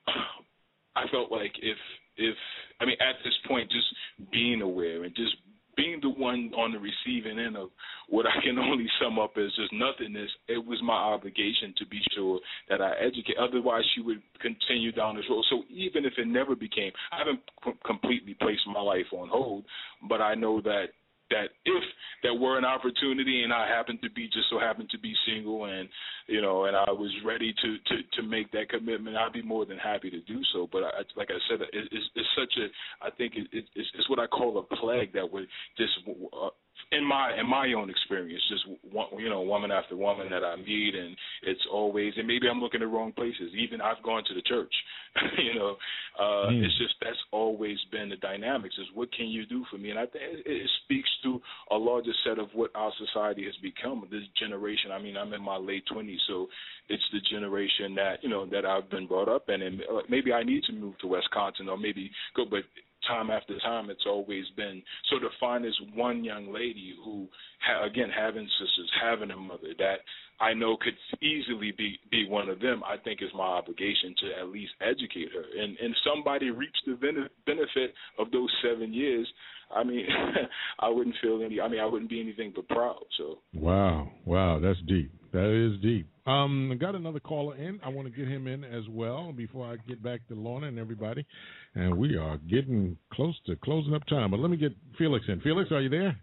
<clears throat> I felt like if if I mean at this point just being aware and just being the one on the receiving end of what I can <laughs> only sum up as just nothingness, it was my obligation to be sure that I educate. Otherwise, she would continue down this road. So even if it never became, I haven't completely placed my life on hold, but I know that that if there were an opportunity and I happened to be just so happened to be single and you know and I was ready to to to make that commitment, I'd be more than happy to do so. But I, like I said, it, it's, it's such a I think it, it, it's, it's what I call a plague that would just uh, in my in my own experience, just one, you know, woman after woman that I meet, and it's always, and maybe I'm looking at the wrong places. Even I've gone to the church, <laughs> you know, uh, Mm. it's just that's always been the dynamics. Is what can you do for me? And I think it, it speaks to a larger set of what our society has become. This generation. I mean, I'm in my late twenties, so it's the generation that you know that I've been brought up in, and uh, maybe I need to move to Wisconsin or maybe go, but time after time, it's always been so to find this one young lady who, ha- again, having sisters, having a mother that I know could easily be be one of them. I think is my obligation to at least educate her, and and somebody reaps the bene- benefit of those seven years. I mean, <laughs> I wouldn't feel any. I mean, I wouldn't be anything but proud. So Wow, wow, that's deep. That is deep. Um, I got another caller in. I want to get him in as well before I get back to Lorna and everybody. And we are getting close to closing up time. But let me get Felix in. Felix, are you there?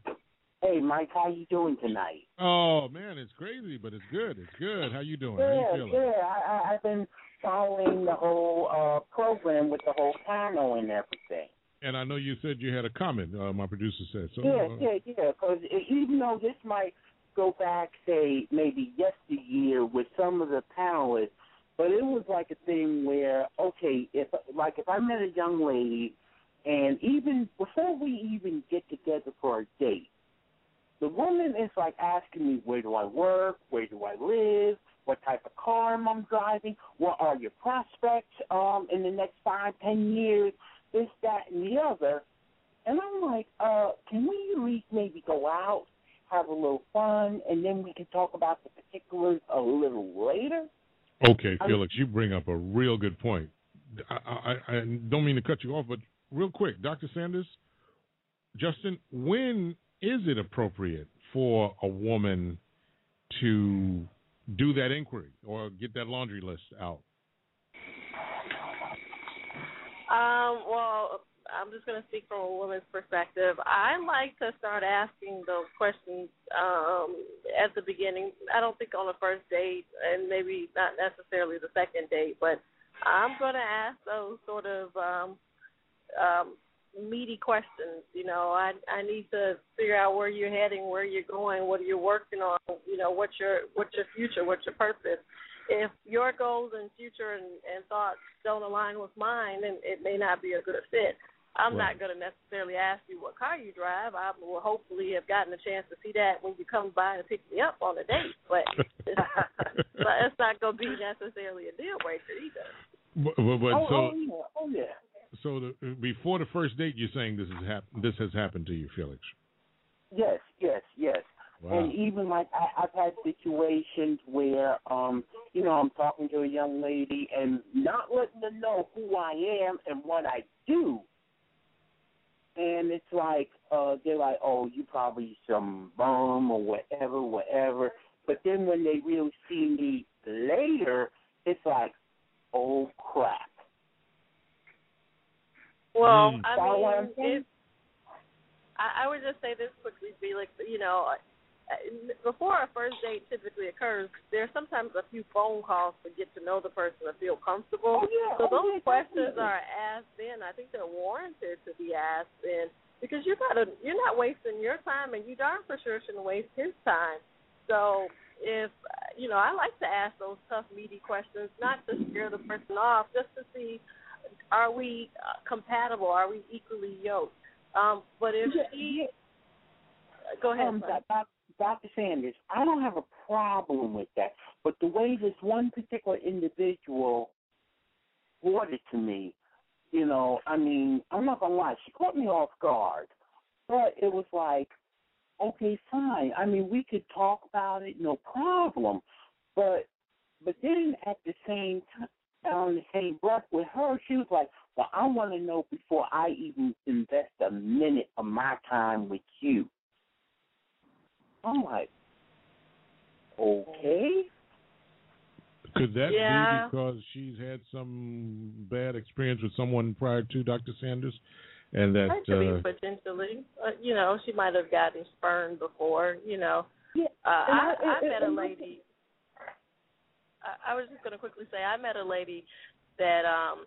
Hey, Mike, how you doing tonight? Oh man, it's crazy, but it's good. It's good. How you doing? How Yeah, you feeling? yeah. I, I, I've been following the whole uh program with the whole panel and everything. And I know you said you had a comment. Uh, my producer said so. yeah, uh, yeah, yeah. Because even though this might go back, say maybe yesteryear with some of the panelists, but it was like a thing where okay, if like if I met a young lady, and even before we even get together for a date, the woman is like asking me where do I work, where do I live, what type of car am I driving, what are your prospects um in the next five, ten years, this, that, and the other. And I'm like, uh, can we at least maybe go out, have a little fun, and then we can talk about the particulars a little later? Okay, I'm- Felix, you bring up a real good point. I, I, I don't mean to cut you off, but real quick, Dr. Sanders, Justin, when is it appropriate for a woman to do that inquiry or get that laundry list out? Um, well, I'm just going to speak from a woman's perspective. I like to start asking those questions um, at the beginning. I don't think on the first date, and maybe not necessarily the second date, but I'm going to ask those sort of um, um, meaty questions. You know, I I need to figure out where you're heading, where you're going, what are you're working on. You know, what's your what's your future, what's your purpose. If your goals and future and, and thoughts don't align with mine, then it may not be a good fit. I'm not going to necessarily ask you what car you drive. I will hopefully have gotten a chance to see that when you come by and pick me up on a date. But <laughs> but it's not going to be necessarily a deal breaker either. But, but, but oh, so, oh yeah, oh yeah. so the, before the first date, you're saying this has hap- this has happened to you, Felix? Yes, yes, yes. Wow. And even like I, I've had situations where, um, you know, I'm talking to a young lady and not letting her know who I am and what I do. And it's like, uh, they're like, oh, you probably some bum or whatever, whatever. But then when they really see me later, it's like, oh crap. Well, Mm. I Follow what I'm mean, saying? I, I would just say this quickly, Felix. You know, before a first date typically occurs, there's sometimes a few phone calls to get to know the person and feel comfortable. Oh, yeah, so oh, those yeah, questions definitely. are asked then. I think they're warranted to be asked then because you're not a, you're not wasting your time, and you darn for sure shouldn't waste his time. So if you know, I like to ask those tough, meaty questions, not to scare the person off, just to see are we uh, compatible? Are we equally yoked? Um, but if Yeah, she, yeah. go ahead. Um, Dr. Sanders, I don't have a problem with that, but the way this one particular individual brought it to me, you know, I mean, I'm not gonna lie, she caught me off guard, but it was like, okay, fine. I mean, we could talk about it, no problem, but but then at the same time. On the same breath with her, she was like, "Well, I want to know before I even invest a minute of my time with you." I'm like, okay. Could that Yeah. be because she's had some bad experience with someone prior to Dr. Sanders, and that That could uh, be potentially. Uh, you know, she might have gotten spurned before. You know, Yeah, uh, and I, I- I met a lady. I, I was just going to quickly say I met a lady that um,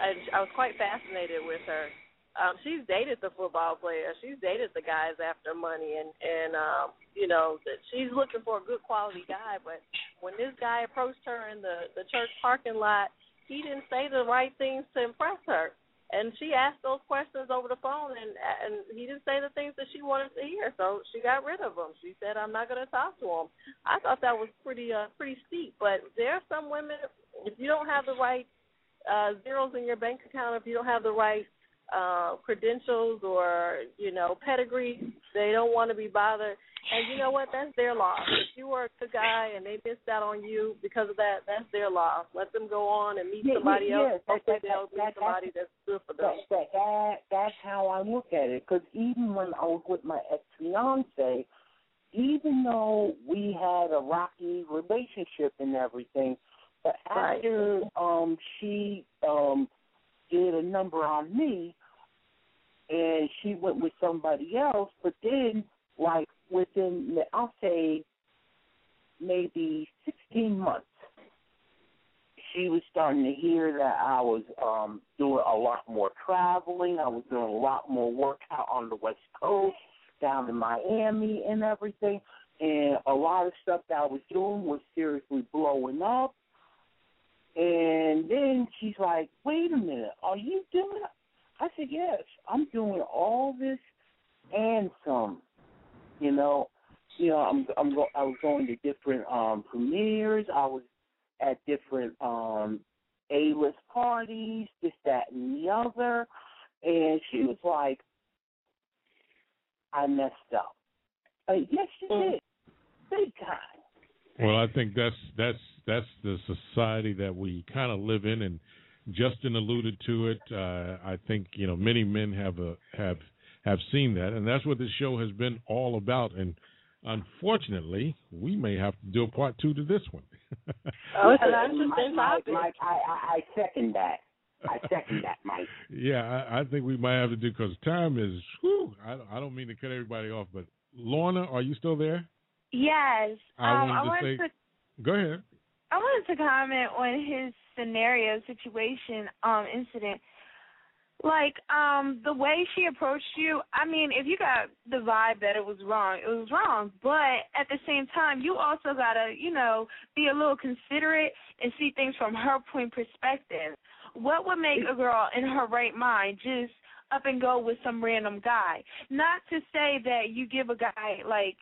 I, I was quite fascinated with her. Um, she's dated the football player. She's dated the guys after money, and and um, you know she's looking for a good quality guy. But when this guy approached her in the the church parking lot, he didn't say the right things to impress her. And she asked those questions over the phone, and and he didn't say the things that she wanted to hear. So she got rid of him. She said, "I'm not going to talk to him." I thought that was pretty uh pretty steep. But there are some women, if you don't have the right uh zeros in your bank account, if you don't have the right uh credentials or you know pedigree, they don't want to be bothered. And you know what? That's their loss. If you were a guy and they missed out on you because of that, that's their loss. Let them go on and meet Yeah, somebody yeah, else. yeah. That- Hopefully that- they'll that- meet that- somebody that's good for them. That, that, that, that's how I look at it. Because even when I was with my ex fiance, even though we had a rocky relationship and everything, but Right. after um she um did a number on me, and she went with somebody else, but then like within I'll say maybe sixteen months, she was starting to hear that I was um doing a lot more traveling. I was doing a lot more work out on the West Coast, down in Miami and everything. And a lot of stuff that I was doing was seriously blowing up. And then she's like, "Wait a minute, are you doing?" I said, "Yes, I'm doing all this and some." You know, you know, I'm I'm go, I was going to different um premieres. I was at different um A list parties, this, that, and the other. And she was like, I messed up. Uh, yes, you did. Big time. Well, I think that's that's that's the society that we kind of live in, and Justin alluded to it. Uh, I think you know many men have a, have have seen that, and that's what this show has been all about. And unfortunately, we may have to do a part two to this one. <laughs> Oh, it's an Mike, interesting Mike, topic. Mike, I, I, I second that. I second that, Mike. <laughs> yeah, I, I think we might have to do because time is. Whew, I, I don't mean to cut everybody off, but Lorna, are you still there? Yes. I um, wanted I to wanted say- to Go ahead. I wanted to comment on his scenario situation um incident. Like um the way she approached you, I mean, if you got the vibe that it was wrong, it was wrong. But at the same time, you also got to, you know, be a little considerate and see things from her <laughs> point perspective. What would make a girl in her right mind just up and go with some random guy? Not to say that you give a guy like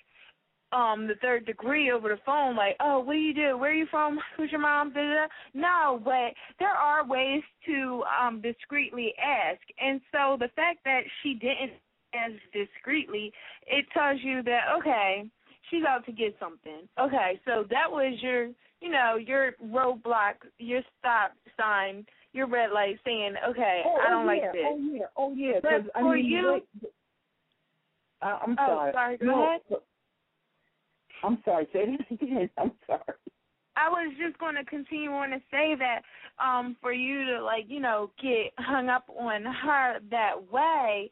um the third degree over the phone like oh what do you do where are you from who's your mom da, da. no but there are ways to um discreetly ask and so the fact that she didn't ask discreetly it tells you that okay she's out to get something okay so that was your you know your roadblock your stop sign your red light saying okay Oh, i don't oh, like yeah, this Oh yeah, oh yeah. But I for mean, you- wait, I, I'm Oh, sorry. sorry, go no, ahead. but- I'm sorry. Say that <laughs> again. I'm sorry. I was just going to continue on to say that um for you to like you know get hung up on her that way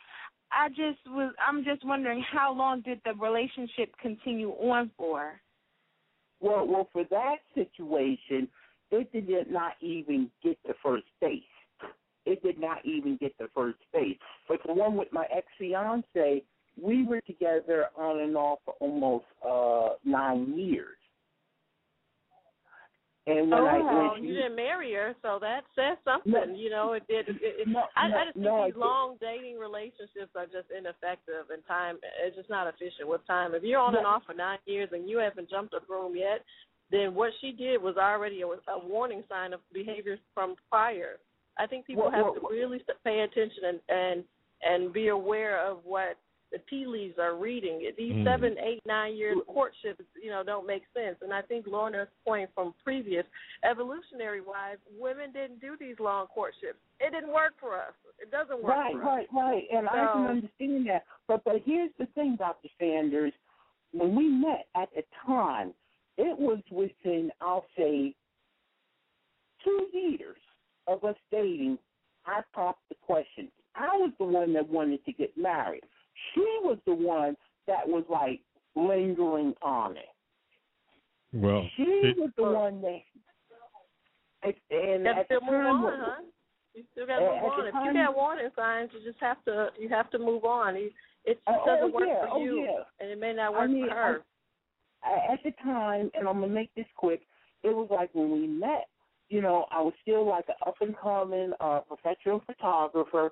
I just was I'm just wondering how long did the relationship continue on for Well, well, for that situation, it did not even get the first base. It did not even get the first base. But the one with my ex fiance, we were together on and off for almost uh nine years. And when oh, I well, when you didn't marry her, so that says something. No. you know, it did. It, it, No, I, no, I just think no, these long dating relationships are just ineffective, and time it's just not efficient with time. If you're on and off for nine years and you haven't jumped a broom yet, then what she did was already a, a warning sign of behaviors from prior. I think people Well, have well, to really pay attention and and and be aware of what the tea leaves are reading. These Mm. seven, eight, nine year courtships, you know, don't make sense. And I think Lorna's point from previous, evolutionary wise, women didn't do these long courtships. It didn't work for us. It doesn't work Right, for us. right, right. And I can understand that. But but here's the thing, Dr. Sanders. When we met at the time, it was within I'll say two years of us dating. I popped the question. I was the one that wanted to get married. She was the one that was like lingering on it. Well, She it- was the one that. And You got to at the still move time, on, huh? You still got to move on. If you got warning signs, you just have to you have to move on. It, it just Oh, doesn't oh, work yeah, for oh, you, yeah. and it may not I work mean, for her. I- at the time, and I'm gonna make this quick. It was like when we met. You know, I was still like an up and coming uh, professional photographer,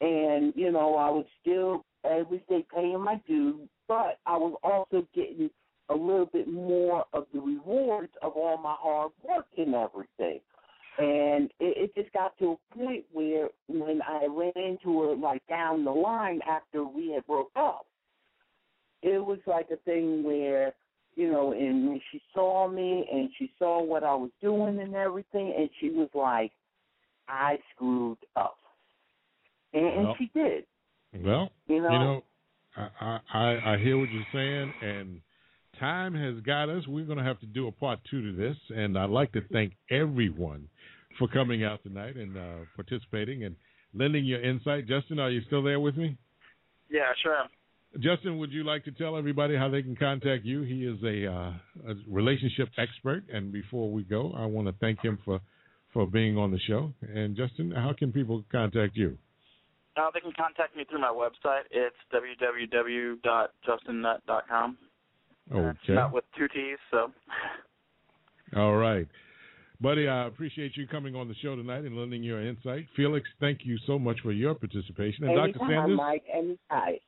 and you know, I was still every day paying my dues, but I was also getting a little bit more of the rewards of all my hard work and everything. And it, it just got to a point where when I ran into her like down the line after we had broke up, it was like a thing where, you know, and when she saw me and she saw what I was doing and everything, and she was like, I screwed up. And, and Well, she did. Well, You know? I, I I hear what you're saying, and time has got us. We're going to have to do a part two to this, and I'd like to thank everyone for coming out tonight and uh, participating and lending your insight. Justin, are you still there with me? Yeah, sure. Justin, would you like to tell everybody how they can contact you? He is a, uh, a relationship expert, and before we go, I want to thank him for for being on the show. And Justin, how can people contact you? Uh, they can contact me through my website. It's www.justinnut.com. Okay. Not with two T's, so. All right. Buddy, I appreciate you coming on the show tonight and lending your insight. Felix, thank you so much for your participation. And Dr. Sanders, Mike, anytime.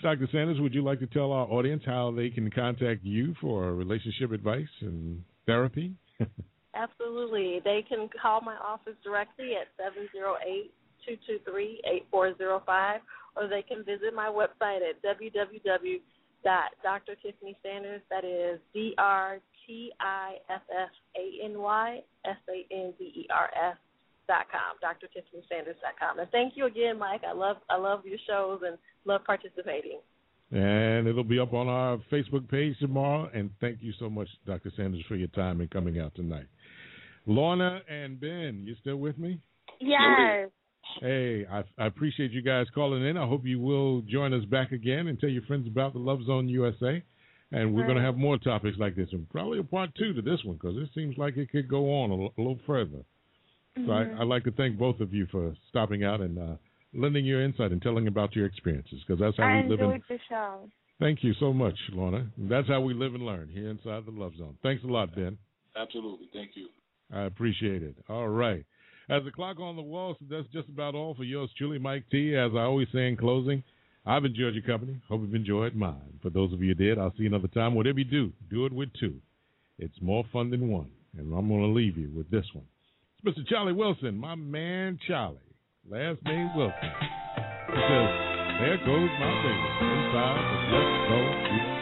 Dr. Sanders, would you like to tell our audience how they can contact you for relationship advice and therapy? <laughs> Absolutely. They can call my office directly at 708-223-8405 or they can visit my website at www.drtiffany That is D R T I F F A N Y S A N D E R S dot com, drtiffanysanders dot com. And thank you again, Mike. I love I love your shows and love participating. And it'll be up on our Facebook page tomorrow. And thank you so much, Dr. Sanders, for your time and coming out tonight. Lorna and Ben, you still with me? Yes. Hey, I, I appreciate you guys calling in. I hope you will join us back again and tell your friends about the Love Zone USA. And we're going to have more topics like this, and probably a part two to this one because it seems like it could go on a, l- a little further. So I, Mhm. I'd like to thank both of you for stopping out and uh, lending your insight and telling about your experiences because that's how I we live in. enjoyed the show. Thank you so much, Lorna. That's how we live and learn here inside the Love Zone. Thanks a lot, Ben. Absolutely. Thank you. I appreciate it. All right. As the clock on the wall, so that's just about all for yours truly, Mike T. As I always say in closing, I've enjoyed your company. Hope you've enjoyed mine. For those of you who did, I'll see you another time. Whatever you do, do it with two. It's more fun than one. And I'm going to leave you with this one. It's Mr. Charlie Wilson, my man Charlie. Last name Wilson. He says, There goes my baby inside the Let's Go